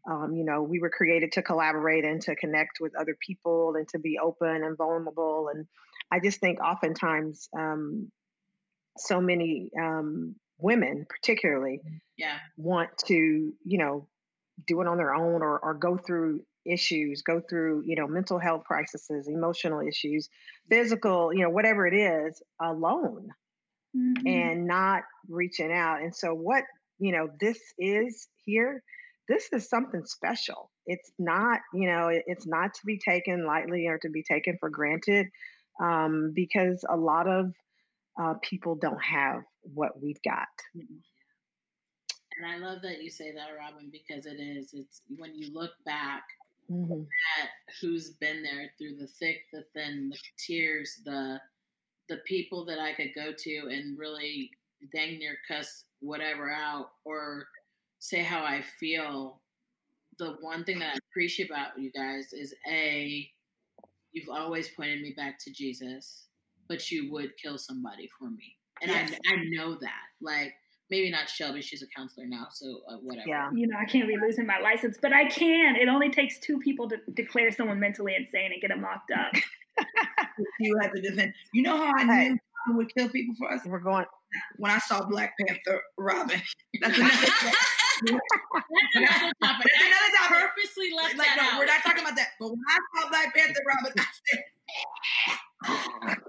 um, you know, we were created to collaborate and to connect with other people and to be open and vulnerable. And I just think oftentimes um, so many um, women, particularly, yeah, want to, you know, do it on their own or, or go through issues, go through, you know, mental health crises, emotional issues, physical, you know, whatever it is, alone mm-hmm. and not reaching out. And so, what, you know, this is here, this is something special. It's not, you know, it's not to be taken lightly or to be taken for granted um, because a lot of uh, people don't have what we've got. And I love that you say that, Robin, because it is. It's when you look back mm-hmm. at who's been there through the thick, the thin, the tears, the the people that I could go to and really dang near cuss whatever out or say how I feel. The one thing that I appreciate about you guys is a you've always pointed me back to Jesus, but you would kill somebody for me, and yes. I I know that like maybe not Shelby. She's a counselor now, so uh, whatever. Yeah. You know, I can't be losing my license, but I can. It only takes two people to declare someone mentally insane and get them locked up. you have to defend. You know how I knew hey. would kill people for us? We're going. When I saw Black Panther Robin. That's another, That's another topic. That's another topic. Purposely left like, that no, out. We're not talking about that. But when I saw Black Panther Robin, I said,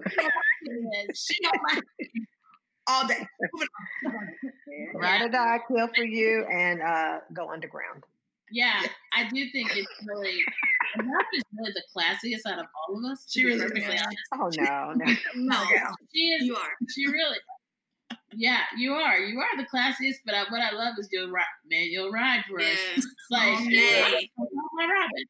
she don't my all day. Ride or die, kill for you, and uh, go underground. Yeah, I do think it's really. Mark is really the classiest out of all of us. She really is. Oh no, no, no, she is. You are. She really. Yeah, you are. You are the classiest. But I, what I love is you'll ride, man. You'll ride for us. Yes. Like, okay. my Robin.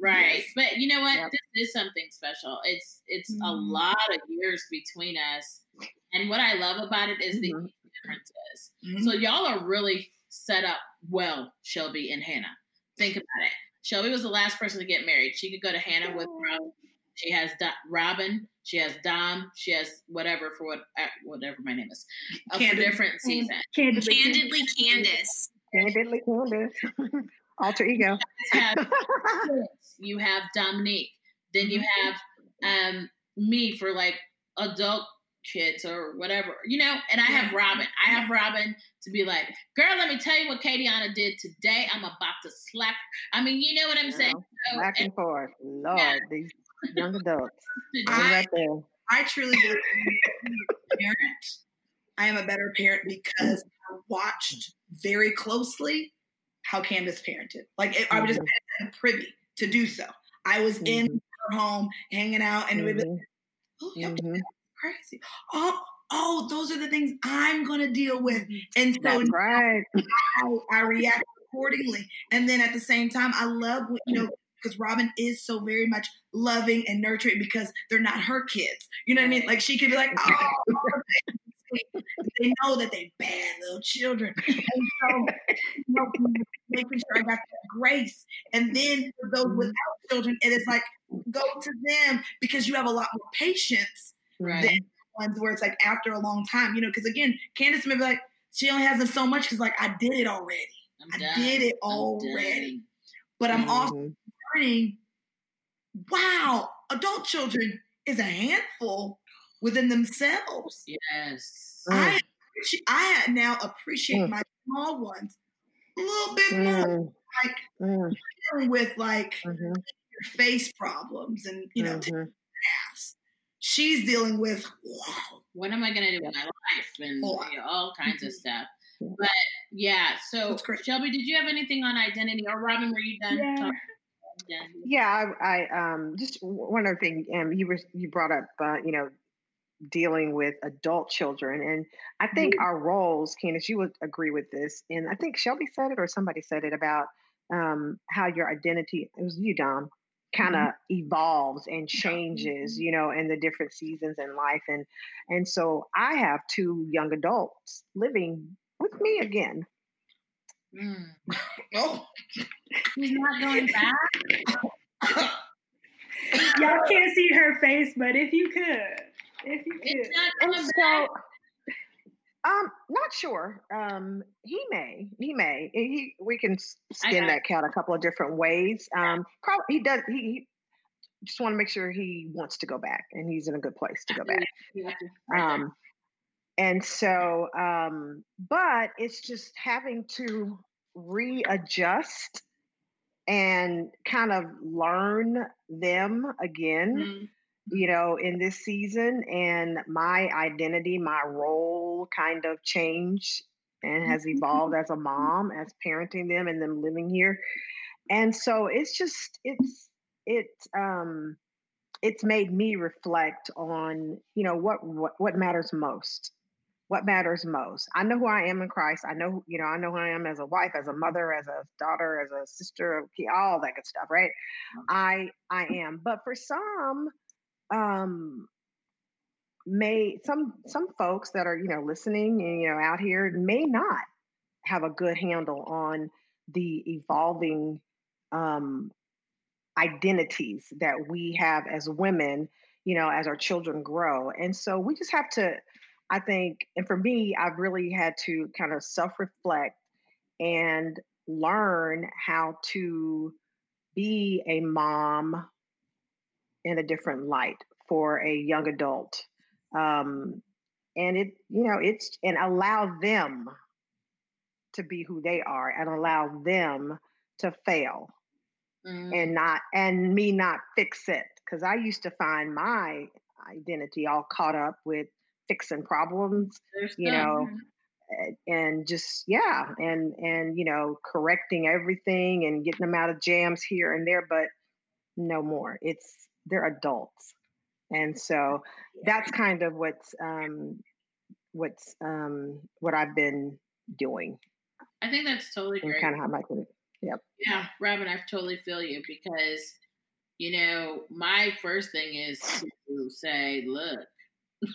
Right, Yes. but you know what? Yep. This is something special. It's it's a Mhm. lot of years between us, and what I love about it is the Mhm. differences. Mhm. So y'all are really set up well, Shelby and Hannah. Think about it. Shelby was the last person to get married. She could go to Hannah with Robin. She has Do- Robin. She has Dom. She has whatever for what uh, whatever my name is uh, for different season. Candidly, Candidly Candace. Candidly, Candace. Alter ego. have you have Dominique. Then you have um, me for like adult kids or whatever, you know. And I have Robin. I have Robin to be like, girl, let me tell you what Katiana did today. I'm about to slap. I mean, you know what I'm saying? Girl, So, Back and and forth. Lord, Yeah. these young adults. I'm right there. I truly believe parent. I am a better parent because I watched very closely how Candace parented. Like it, I was just mm-hmm. privy to do so. I was in mm-hmm. her home hanging out, and it Mhm, oh, yep, crazy. Oh, oh, those are the things I'm going to deal with, and so That's right. I, I react accordingly. And then at the same time, I love what you know mm-hmm. because Robin is so very much loving and nurturing because they're not her kids. You know what I mean? Like she could be like, oh, they know that they bad little children. And so, you know, making sure I got that grace. And then for those without children, it is like, go to them because you have a lot more patience Right. than ones where it's like after a long time, you know, because again, Candace may be like, she only has them so much because like I did it already. I did it already. But I'm also Mhm. learning, wow, adult children is a handful within themselves. Yes. I appreciate, I now appreciate Mm. my small ones a little bit more. Mm, Like mm, dealing with like mhm, your face problems and you know mhm. tasks. She's dealing with wow. What am I going to do with my life and Oh. you know, all kinds of Mhm. stuff? But yeah, so Shelby, did you have anything on identity or Robin? Were you done? Yeah. talking about? Yeah, I, I um just one other thing. Um, you were you brought up uh, you know dealing with adult children, and I think our roles, Candace, you would agree with this, and I think Shelby said it or somebody said it about um how your identity. It was you, Dom. Kind of evolves and changes, you know, in the different seasons in life, and and so I have two young adults living with me again. Mm. Oh, He's not going back. Y'all can't see her face, but if you could, if you It's not And going so back. Um, not sure. Um, he may. He may. He we can skin that cat a couple of different ways. Um, probably he does. He, he just want to make sure he wants to go back and he's in a good place to go back. Um, and so, um, but it's just having to readjust and kind of learn them again. Mm-hmm you know, in this season, and my identity, my role kind of changed and has evolved as a mom, as parenting them and them living here. And so it's just it's it's um it's made me reflect on, you know, what what, what matters most. What matters most? I know who I am in Christ. I know, you know, I know who I am as a wife, as a mother, as a daughter, as a sister, all that good stuff, right? I I am. But for some, um, may some some folks that are you know listening and you know out here may not have a good handle on the evolving um, identities that we have as women you know as our children grow. And so we just have to i think and for me i've really had to kind of self-reflect and learn how to be a mom in a different light for a young adult. Um, and it, you know, it's, and allow them to be who they are and allow them to fail mm. and not, and me not fix it. Cause I used to find my identity all caught up with fixing problems, There's you know, and just yeah and and you know correcting everything and getting them out of jams here and there but no more it's they're adults and so that's kind of what's um, what's um, what I've been doing. I think that's totally great. Kind of how my yep. Yeah, Robin, I totally feel you because you know my first thing is to say, look,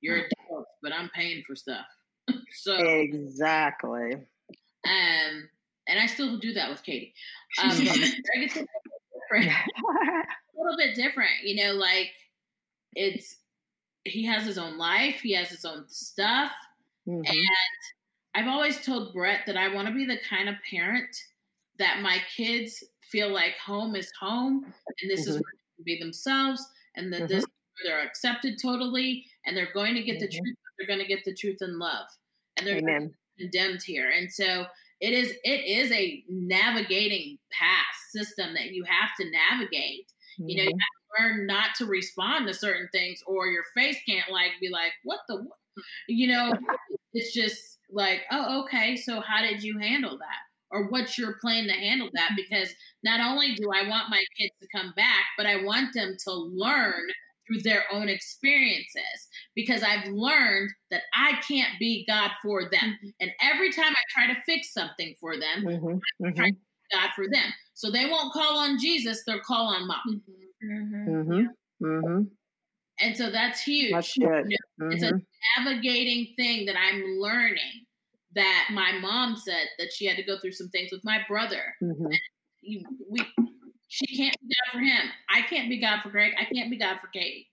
you're adults, but I'm paying for stuff. so exactly. Um, and I still do that with Katie. Um, a little bit different, you know, like it's he has his own life, he has his own stuff, mm-hmm. and I've always told Brett that I want to be the kind of parent that my kids feel like home is home, and this mm-hmm. is where they can be themselves, and that mm-hmm. this they're accepted totally, and they're going to get the mm-hmm. truth. They're going to get the truth in love, and they're Amen. condemned here. And so it is. It is a navigating path system that you have to navigate. You know, you mm-hmm. have learn not to respond to certain things or your face can't like be like what the what? you know it's just like oh okay so how did you handle that or what's your plan to handle that because not only do i want my kids to come back but i want them to learn through their own experiences because i've learned that i can't be god for them mm-hmm. and every time i try to fix something for them mm-hmm. i try mm-hmm. to God for them. So they won't call on Jesus, they'll call on mom. Mm-hmm. Mm-hmm. Mm-hmm. mm-hmm. And so that's huge. That's good. You know, it's a mm-hmm. navigating thing that I'm learning. That my mom said that she had to go through some things with my brother. Mm-hmm. You, we, she can't be God for him. I can't be God for Greg. I can't be God for Katie.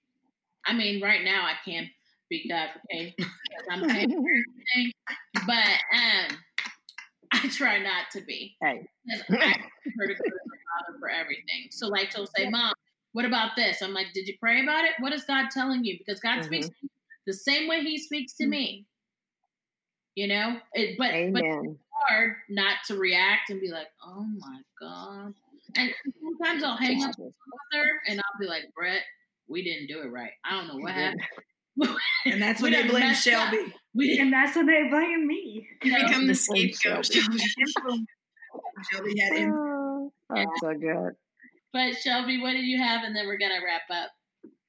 I mean, right now I can't be God for Katie. I'm paying. But um, I try not to be. Hey. I her to go to father for everything. So like she'll say, Mom, what about this? I'm like, did you pray about it? What is God telling you? Because God mm-hmm. speaks the same way He speaks to me. You know, it, but Amen. but it's hard not to react and be like, oh my god. And sometimes I'll hang up with her and I'll be like, Brett, we didn't do it right. I don't know what happened. and that's when they blame Shelby. We, and that's when they blame me. You become the scapegoat. Shelby. Shelby had him. Oh, that's so good. But Shelby, what did you have? And then we're gonna wrap up.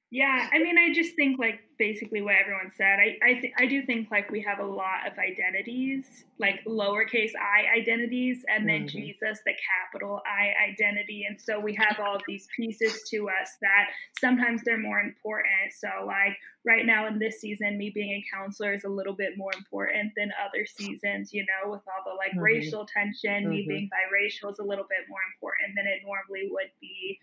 Yeah, I mean, I just think like basically what everyone said. I I, th- I do think like we have a lot of identities, like lowercase i identities, and then mm-hmm. Jesus, the capital I identity. And so we have all of these pieces to us that sometimes they're more important. So like right now in this season, me being a counselor is a little bit more important than other seasons. You know, with all the like mm-hmm. racial tension, mm-hmm. me being biracial is a little bit more important than it normally would be.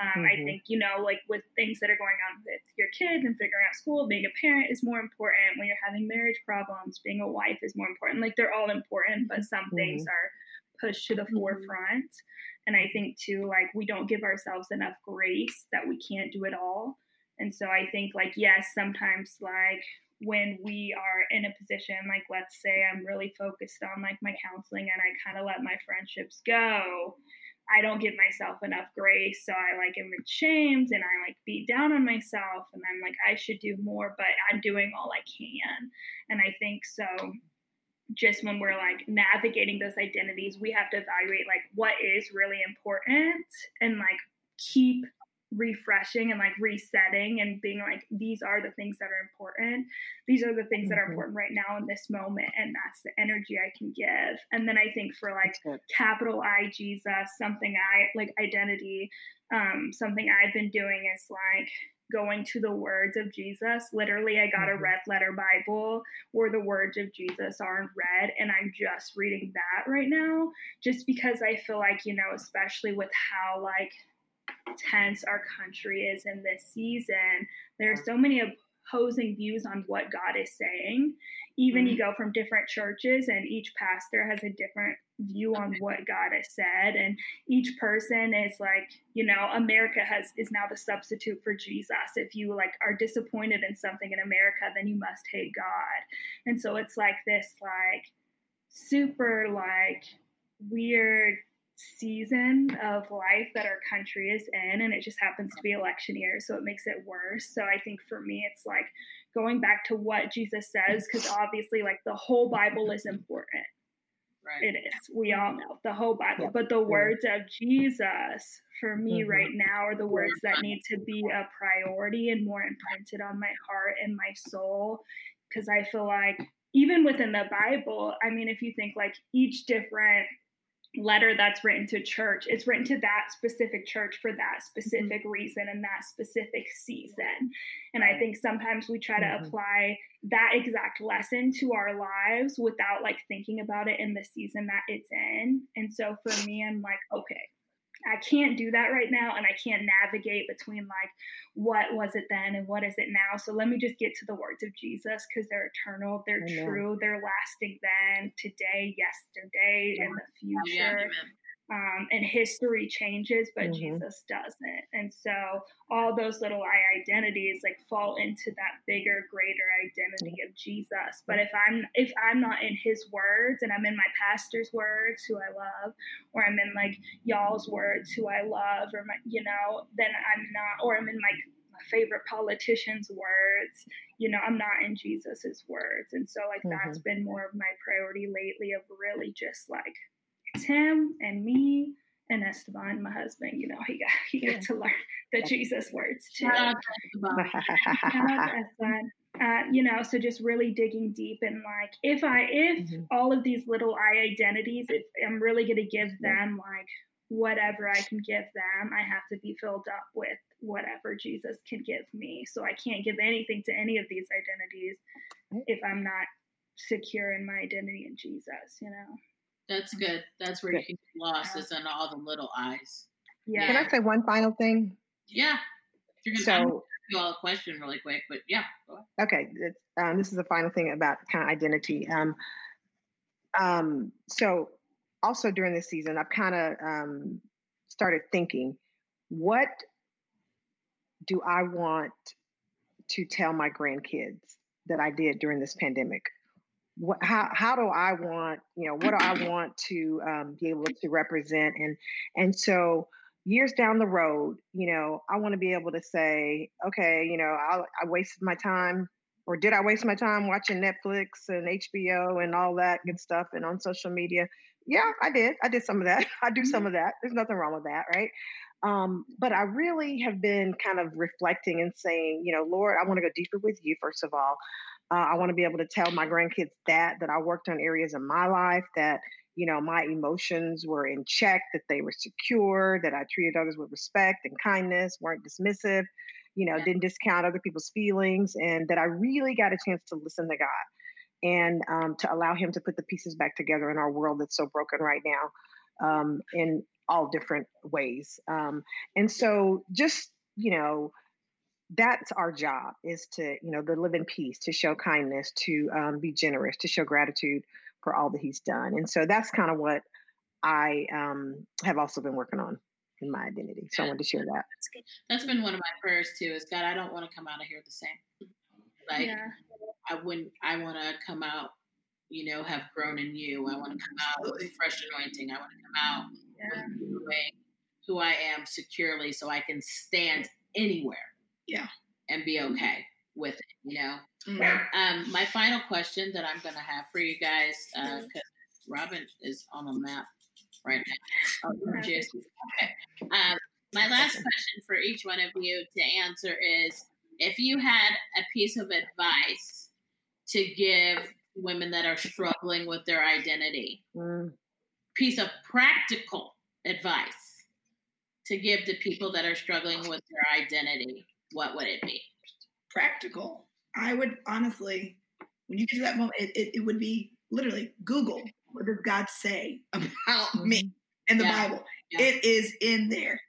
Um, I mm-hmm. think you know, like with things that are going on with your kids and figuring out school school, being a parent is more important. When you're having marriage problems, being a wife is more important. Like they're all important, but some mm-hmm. things are pushed to the mm-hmm. forefront. And I think too, like we don't give ourselves enough grace that we can't do it all. And so I think like yes, sometimes like when we are in a position like let's say I'm really focused on like my counseling and I kind of let my friendships go, I don't give myself enough grace. So I like am ashamed and I like beat down on myself and I'm like, I should do more, but I'm doing all I can. And I think so just when we're like navigating those identities, we have to evaluate like what is really important and like keep refreshing and like resetting and being like these are the things that are important these are the things that are mm-hmm. important right now in this moment and that's the energy i can give and then i think for like capital i jesus something i like identity um something i've been doing is like going to the words of Jesus. Literally, I got a mm-hmm. red letter Bible where the words of Jesus are in red, and I'm just reading that right now, just because I feel like, you know, especially with how like tense our country is in this season. There are so many opposing views on what God is saying. Even mm-hmm. you go from different churches, and each pastor has a different view on what God has said, and each person is like, you know, America has is now the substitute for Jesus. If you like are disappointed in something in America, then you must hate God. And so it's like this, like super like weird season of life that our country is in and it just happens to be election year so it makes it worse. So i think for me it's like going back to what jesus says because obviously like the whole bible is important. Right. It is. We all know the whole bible. But the words of jesus for me mm-hmm. right now are the words that need to be a priority and more imprinted on my heart and my soul because i feel like even within the bible i mean if you think like each different letter that's written to church it's written to that specific church for that specific mm-hmm. reason and that specific season and i think sometimes we try mm-hmm. to apply that exact lesson to our lives without like thinking about it in the season that it's in and so for me i'm like okay I can't do that right now, and I can't navigate between like what was it then and what is it now. So let me just get to the words of Jesus because they're eternal, they're Amen. true, they're lasting then, today, yesterday, yeah. in the future. Yeah, um, and history changes, but mm-hmm. Jesus doesn't. And so all those little I identities like fall into that bigger, greater identity of Jesus. But if I'm if I'm not in His words and I'm in my pastor's words, who I love, or I'm in like y'all's words, who I love, or my you know, then I'm not, or I'm in my my favorite politician's words you know i'm not in jesus's words and so like mm-hmm. that's been more of my priority lately of really just like it's him and me and Esteban, my husband. You know, he got he got to learn the Jesus words too. Uh, you know, so just really digging deep and like if I if mm-hmm. all of these little I identities, if I'm really gonna give them like whatever I can give them, I have to be filled up with whatever Jesus can give me. So I can't give anything to any of these identities if I'm not secure in my identity in Jesus, you know. That's good. That's where good. you can get lost yeah. is in all the little eyes. Yeah. Can I say one final thing? Yeah. You're gonna so, do all a question really quick, but yeah. Okay. Um, this is the final thing about kind of identity. Um, um, so also during this season, I've kind of um, started thinking, what do I want to tell my grandkids that I did during this pandemic? What, how how do I want you know what do I want to um, be able to represent and and so years down the road you know I want to be able to say okay you know I, I wasted my time or did I waste my time watching Netflix and HBO and all that good stuff and on social media yeah I did I did some of that I do some mm-hmm. of that there's nothing wrong with that right um, but I really have been kind of reflecting and saying, you know, Lord, I want to go deeper with you, first of all. Uh, I want to be able to tell my grandkids that that I worked on areas in my life that you know my emotions were in check, that they were secure, that I treated others with respect and kindness, weren't dismissive, you know, yeah. didn't discount other people's feelings, and that I really got a chance to listen to God and um, to allow Him to put the pieces back together in our world that's so broken right now, um, in all different ways. Um, and so, just you know that's our job is to you know to live in peace to show kindness to um, be generous to show gratitude for all that he's done and so that's kind of what i um, have also been working on in my identity so i wanted to share that. That's been one of my prayers too is god i don't want to come out of here the same. Like yeah. i wouldn't i want to come out you know have grown in you. I want to come out with fresh anointing. I want to come out yeah. with who i am securely so i can stand anywhere yeah. And be okay with it, you know? Mm-hmm. Um, my final question that I'm going to have for you guys, because uh, Robin is on the map right now. Oh, just, okay. Um, my last question for each one of you to answer is if you had a piece of advice to give women that are struggling with their identity, mm. piece of practical advice to give to people that are struggling with their identity, what would it be? Practical. I would honestly, when you get to that moment, it, it, it would be literally Google what does God say about mm-hmm. me in the yeah. Bible. Yeah. It is in there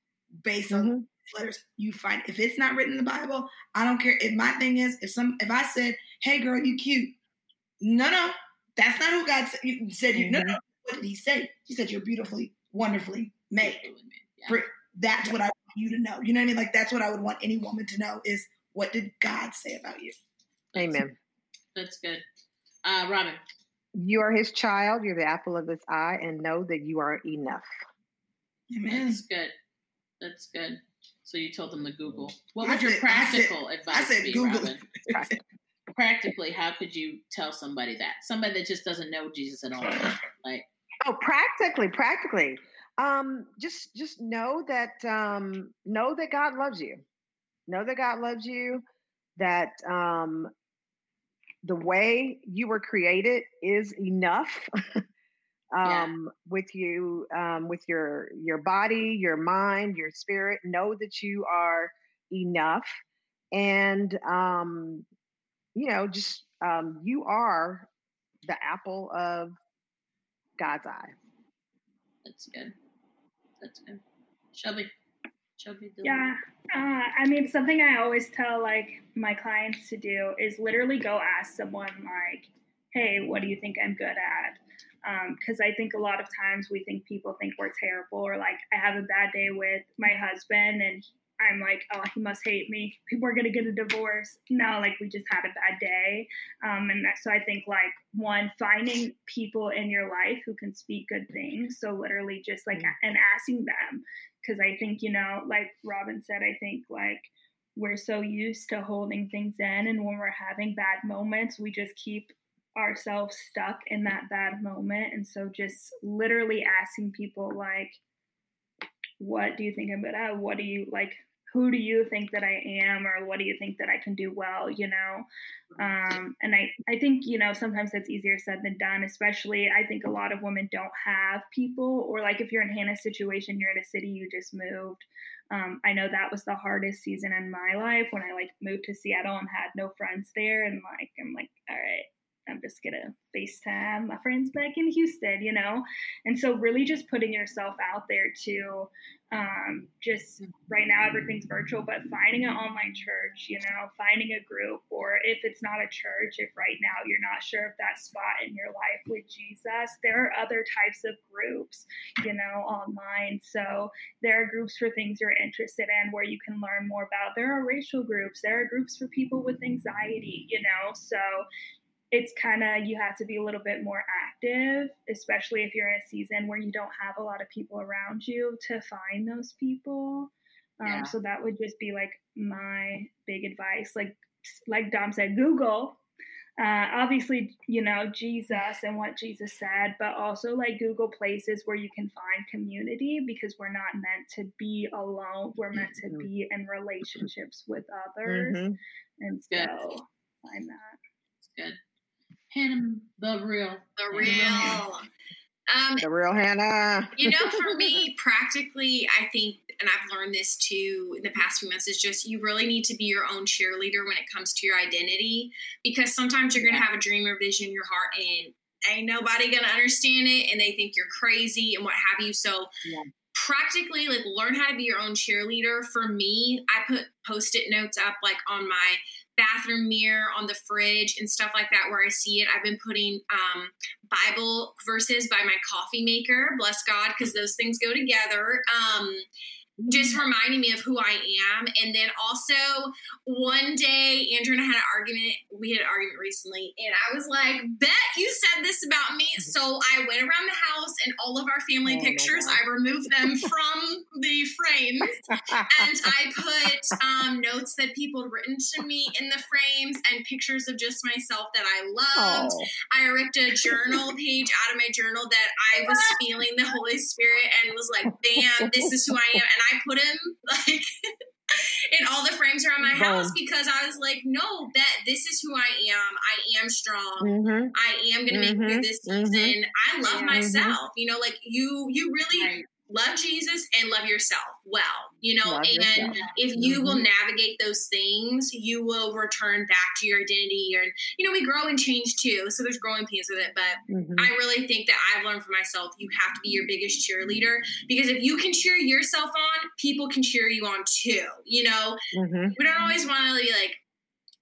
based mm-hmm. on letters you find. If it's not written in the Bible, I don't care. If my thing is, if some, if I said, "Hey, girl, you cute," no, no, that's not who God said. You said you. Mm-hmm. No, no. What did He say? He said you're beautifully, wonderfully made. Yeah. For, that's what I you to know. You know what I mean? Like that's what I would want any woman to know is what did God say about you? Amen. That's good. Uh, Robin. You are his child, you're the apple of his eye, and know that you are enough. Amen. That's good. That's good. So you told them to Google. What would your practical I said, advice I said be, Google. Robin? Practically, how could you tell somebody that? Somebody that just doesn't know Jesus at all. Like Oh, practically, practically um, just just know that um, know that God loves you. Know that God loves you. That um, the way you were created is enough. um, yeah. With you, um, with your your body, your mind, your spirit, know that you are enough, and um, you know, just um, you are the apple of God's eye. That's good. That's good. Yeah. Uh, I mean, something I always tell like my clients to do is literally go ask someone like, "Hey, what do you think I'm good at?" Because um, I think a lot of times we think people think we're terrible, or like I have a bad day with my husband and I'm like, oh, he must hate me. People are gonna get a divorce. No, like we just had a bad day, um, and that, so I think like one finding people in your life who can speak good things. So literally just like and asking them, because I think you know, like Robin said, I think like we're so used to holding things in, and when we're having bad moments, we just keep ourselves stuck in that bad moment, and so just literally asking people like what do you think I'm good at? What do you like? Who do you think that I am or what do you think that I can do well, you know? Um, and I, I think, you know, sometimes that's easier said than done, especially I think a lot of women don't have people or like if you're in Hannah's situation, you're in a city you just moved. Um, I know that was the hardest season in my life when I like moved to Seattle and had no friends there. And like, I'm like, all right, I'm just gonna FaceTime my friends back in Houston, you know? And so really just putting yourself out there to um, just right now everything's virtual, but finding an online church, you know, finding a group, or if it's not a church, if right now you're not sure if that spot in your life with Jesus, there are other types of groups, you know, online. So there are groups for things you're interested in where you can learn more about. There are racial groups, there are groups for people with anxiety, you know, so it's kind of you have to be a little bit more active especially if you're in a season where you don't have a lot of people around you to find those people um, yeah. so that would just be like my big advice like like dom said google uh, obviously you know jesus and what jesus said but also like google places where you can find community because we're not meant to be alone we're meant to mm-hmm. be in relationships with others mm-hmm. and so good. find that good Hannah, the real. The real. Um, the real Hannah. you know, for me, practically, I think, and I've learned this too in the past few months, is just you really need to be your own cheerleader when it comes to your identity because sometimes you're going to have a dream or vision in your heart and ain't nobody going to understand it and they think you're crazy and what have you. So, yeah. practically like learn how to be your own cheerleader. For me, I put post-it notes up like on my bathroom mirror, on the fridge, and stuff like that where I see it. I've been putting um, Bible verses by my coffee maker, bless God, because those things go together. Um, just reminding me of who I am. And then also one day, Andrew and I had an argument. We had an argument recently, and I was like, Bet you said this about me. So I went around the house and all of our family oh pictures, I removed them from the frames. and I put um, notes that people had written to me in the frames and pictures of just myself that I loved. Oh. I ripped a journal page out of my journal that I was feeling the Holy Spirit and was like, Bam, this is who I am. And I put him like in all the frames around my house because I was like, no, that this is who I am. I am strong. Mm-hmm. I am going to mm-hmm. make through this mm-hmm. season. I love mm-hmm. myself. You know, like you, you really right love Jesus and love yourself well, you know, love and yourself. if you mm-hmm. will navigate those things, you will return back to your identity and you know, we grow and change too. So there's growing pains with it, but mm-hmm. I really think that I've learned for myself you have to be your biggest cheerleader because if you can cheer yourself on, people can cheer you on too, you know. Mm-hmm. We don't always want to be like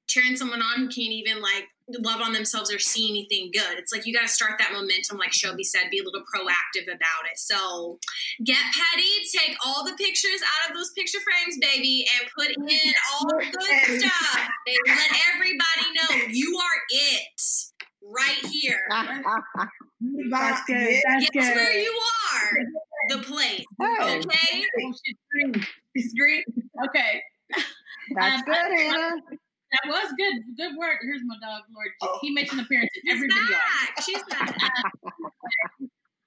cheering someone on who can't even like love on themselves or see anything good. It's like you got to start that momentum, like Shelby said, be a little proactive about it. So get petty, take all the pictures out of those picture frames, baby, and put in all the good stuff. And let everybody know you are it right here. That's good. That's Guess good. where you are. The place. Oh. Okay. It's green. Okay. That's um, good, Hannah. That was good. Good work. Here's my dog, Lord. Oh. He makes an appearance in every She's video. Back. She's back.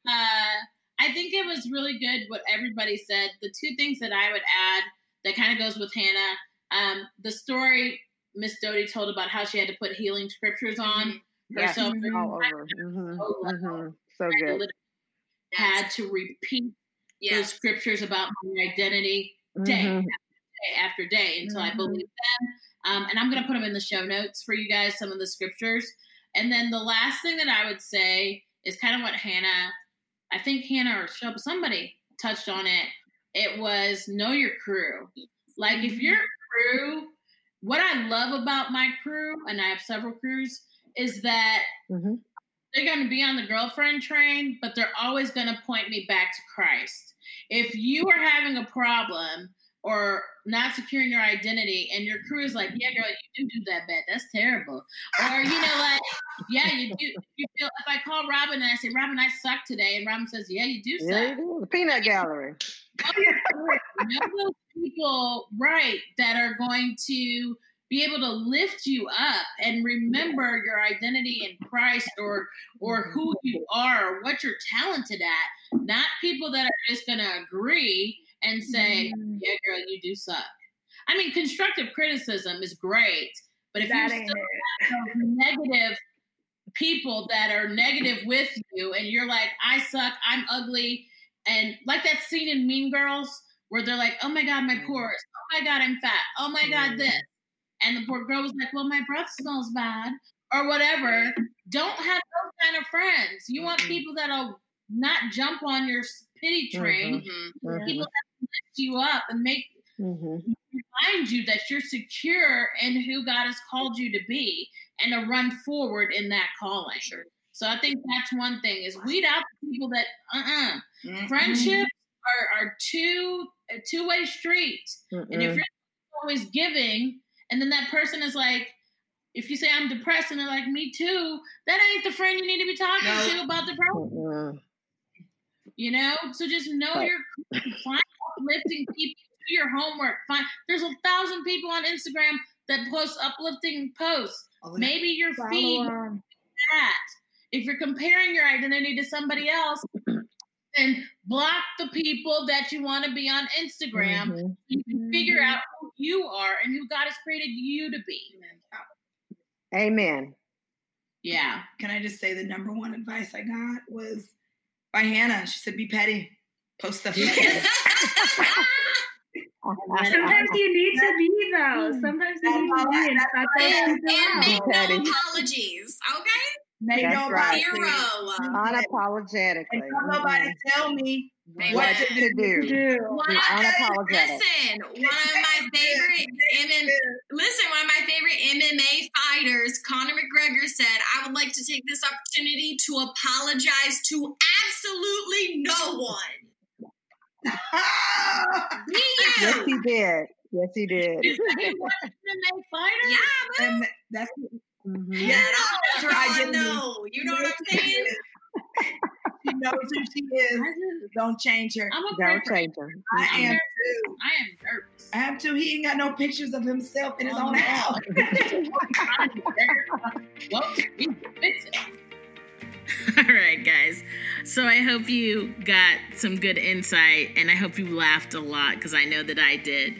uh, I think it was really good what everybody said. The two things that I would add that kind of goes with Hannah, um, the story Miss Doty told about how she had to put healing scriptures on mm-hmm. herself. All over. Mm-hmm. Mm-hmm. So good. Had to repeat yes. those scriptures about my identity day mm-hmm. after day after day until I mm-hmm. believed them um, and I'm going to put them in the show notes for you guys, some of the scriptures. And then the last thing that I would say is kind of what Hannah, I think Hannah or somebody touched on it. It was know your crew. Like if your crew, what I love about my crew, and I have several crews, is that mm-hmm. they're going to be on the girlfriend train, but they're always going to point me back to Christ. If you are having a problem, or not securing your identity and your crew is like, yeah, girl, you do do that bad. That's terrible. Or, you know, like, yeah, you do. You feel, if I call Robin and I say, Robin, I suck today. And Robin says, yeah, you do suck. Yeah, The peanut gallery. Oh, know those people, right, that are going to be able to lift you up and remember your identity in Christ or or who you are or what you're talented at. Not people that are just going to agree and say, mm. "Yeah, girl, you do suck." I mean, constructive criticism is great, but if that you still have negative people that are negative with you, and you're like, "I suck, I'm ugly," and like that scene in Mean Girls where they're like, "Oh my god, my mm. pores! Oh my god, I'm fat! Oh my god, mm. this," and the poor girl was like, "Well, my breath smells bad." Or whatever. Don't have those kind of friends. You want people that'll not jump on your pity train. Mm-hmm. Mm-hmm. People you up and make mm-hmm. remind you that you're secure in who God has called you to be and to run forward in that calling. Sure. So I think that's one thing is weed out the people that uh-uh. Mm-hmm. Friendships are, are two a two-way street. Mm-mm. And if you're always giving and then that person is like if you say I'm depressed and they're like me too, that ain't the friend you need to be talking no. to about depression. You know, so just know right. your find uplifting people. Do your homework. Find there's a thousand people on Instagram that post uplifting posts. Oh, Maybe your feed that. If you're comparing your identity to somebody else, then block the people that you want to be on Instagram. Mm-hmm. You can figure out who you are and who God has created you to be. Amen. Yeah. Can I just say the number one advice I got was by Hannah. She said, "Be petty, post stuff." Sometimes you need to be though. Sometimes you need to be and, and make no apologies. Okay. May That's nobody, right. Zero. Unapologetically. and don't nobody tell me Amen. what to to do. do. Do. One of, unapologetic. listen, one of my favorite MM, listen, one of my favorite MMA fighters, Conor McGregor, said, "I would like to take this opportunity to apologize to absolutely no one." Me, Yes, he did. Yes, he did. MMA fighter? Yeah, and that's Mhm. Yeah, Yeah, that's her no, identity. no, you know what I'm saying? she knows who she is. Just, Don't change her. I'm a Don't pray change him. I Mhm. am too. I am nervous. I am too. He ain't got no pictures of himself in his Oh, own house. well, we fix it. All right, guys. So I hope you got some good insight and I hope you laughed a lot because I know that I did.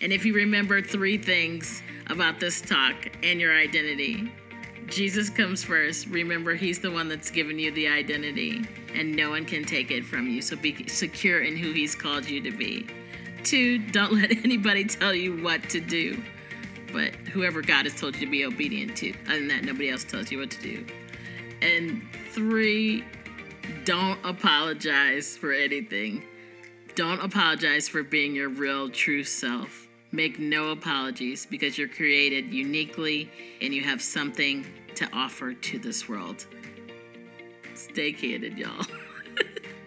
And if you remember three things about this talk and your identity, Jesus comes first. Remember, He's the one that's given you the identity and no one can take it from you. So be secure in who He's called you to be. Two, don't let anybody tell you what to do, but whoever God has told you to be obedient to. Other than that, nobody else tells you what to do. And three, don't apologize for anything. Don't apologize for being your real, true self. Make no apologies because you're created uniquely and you have something to offer to this world. Stay candid, y'all.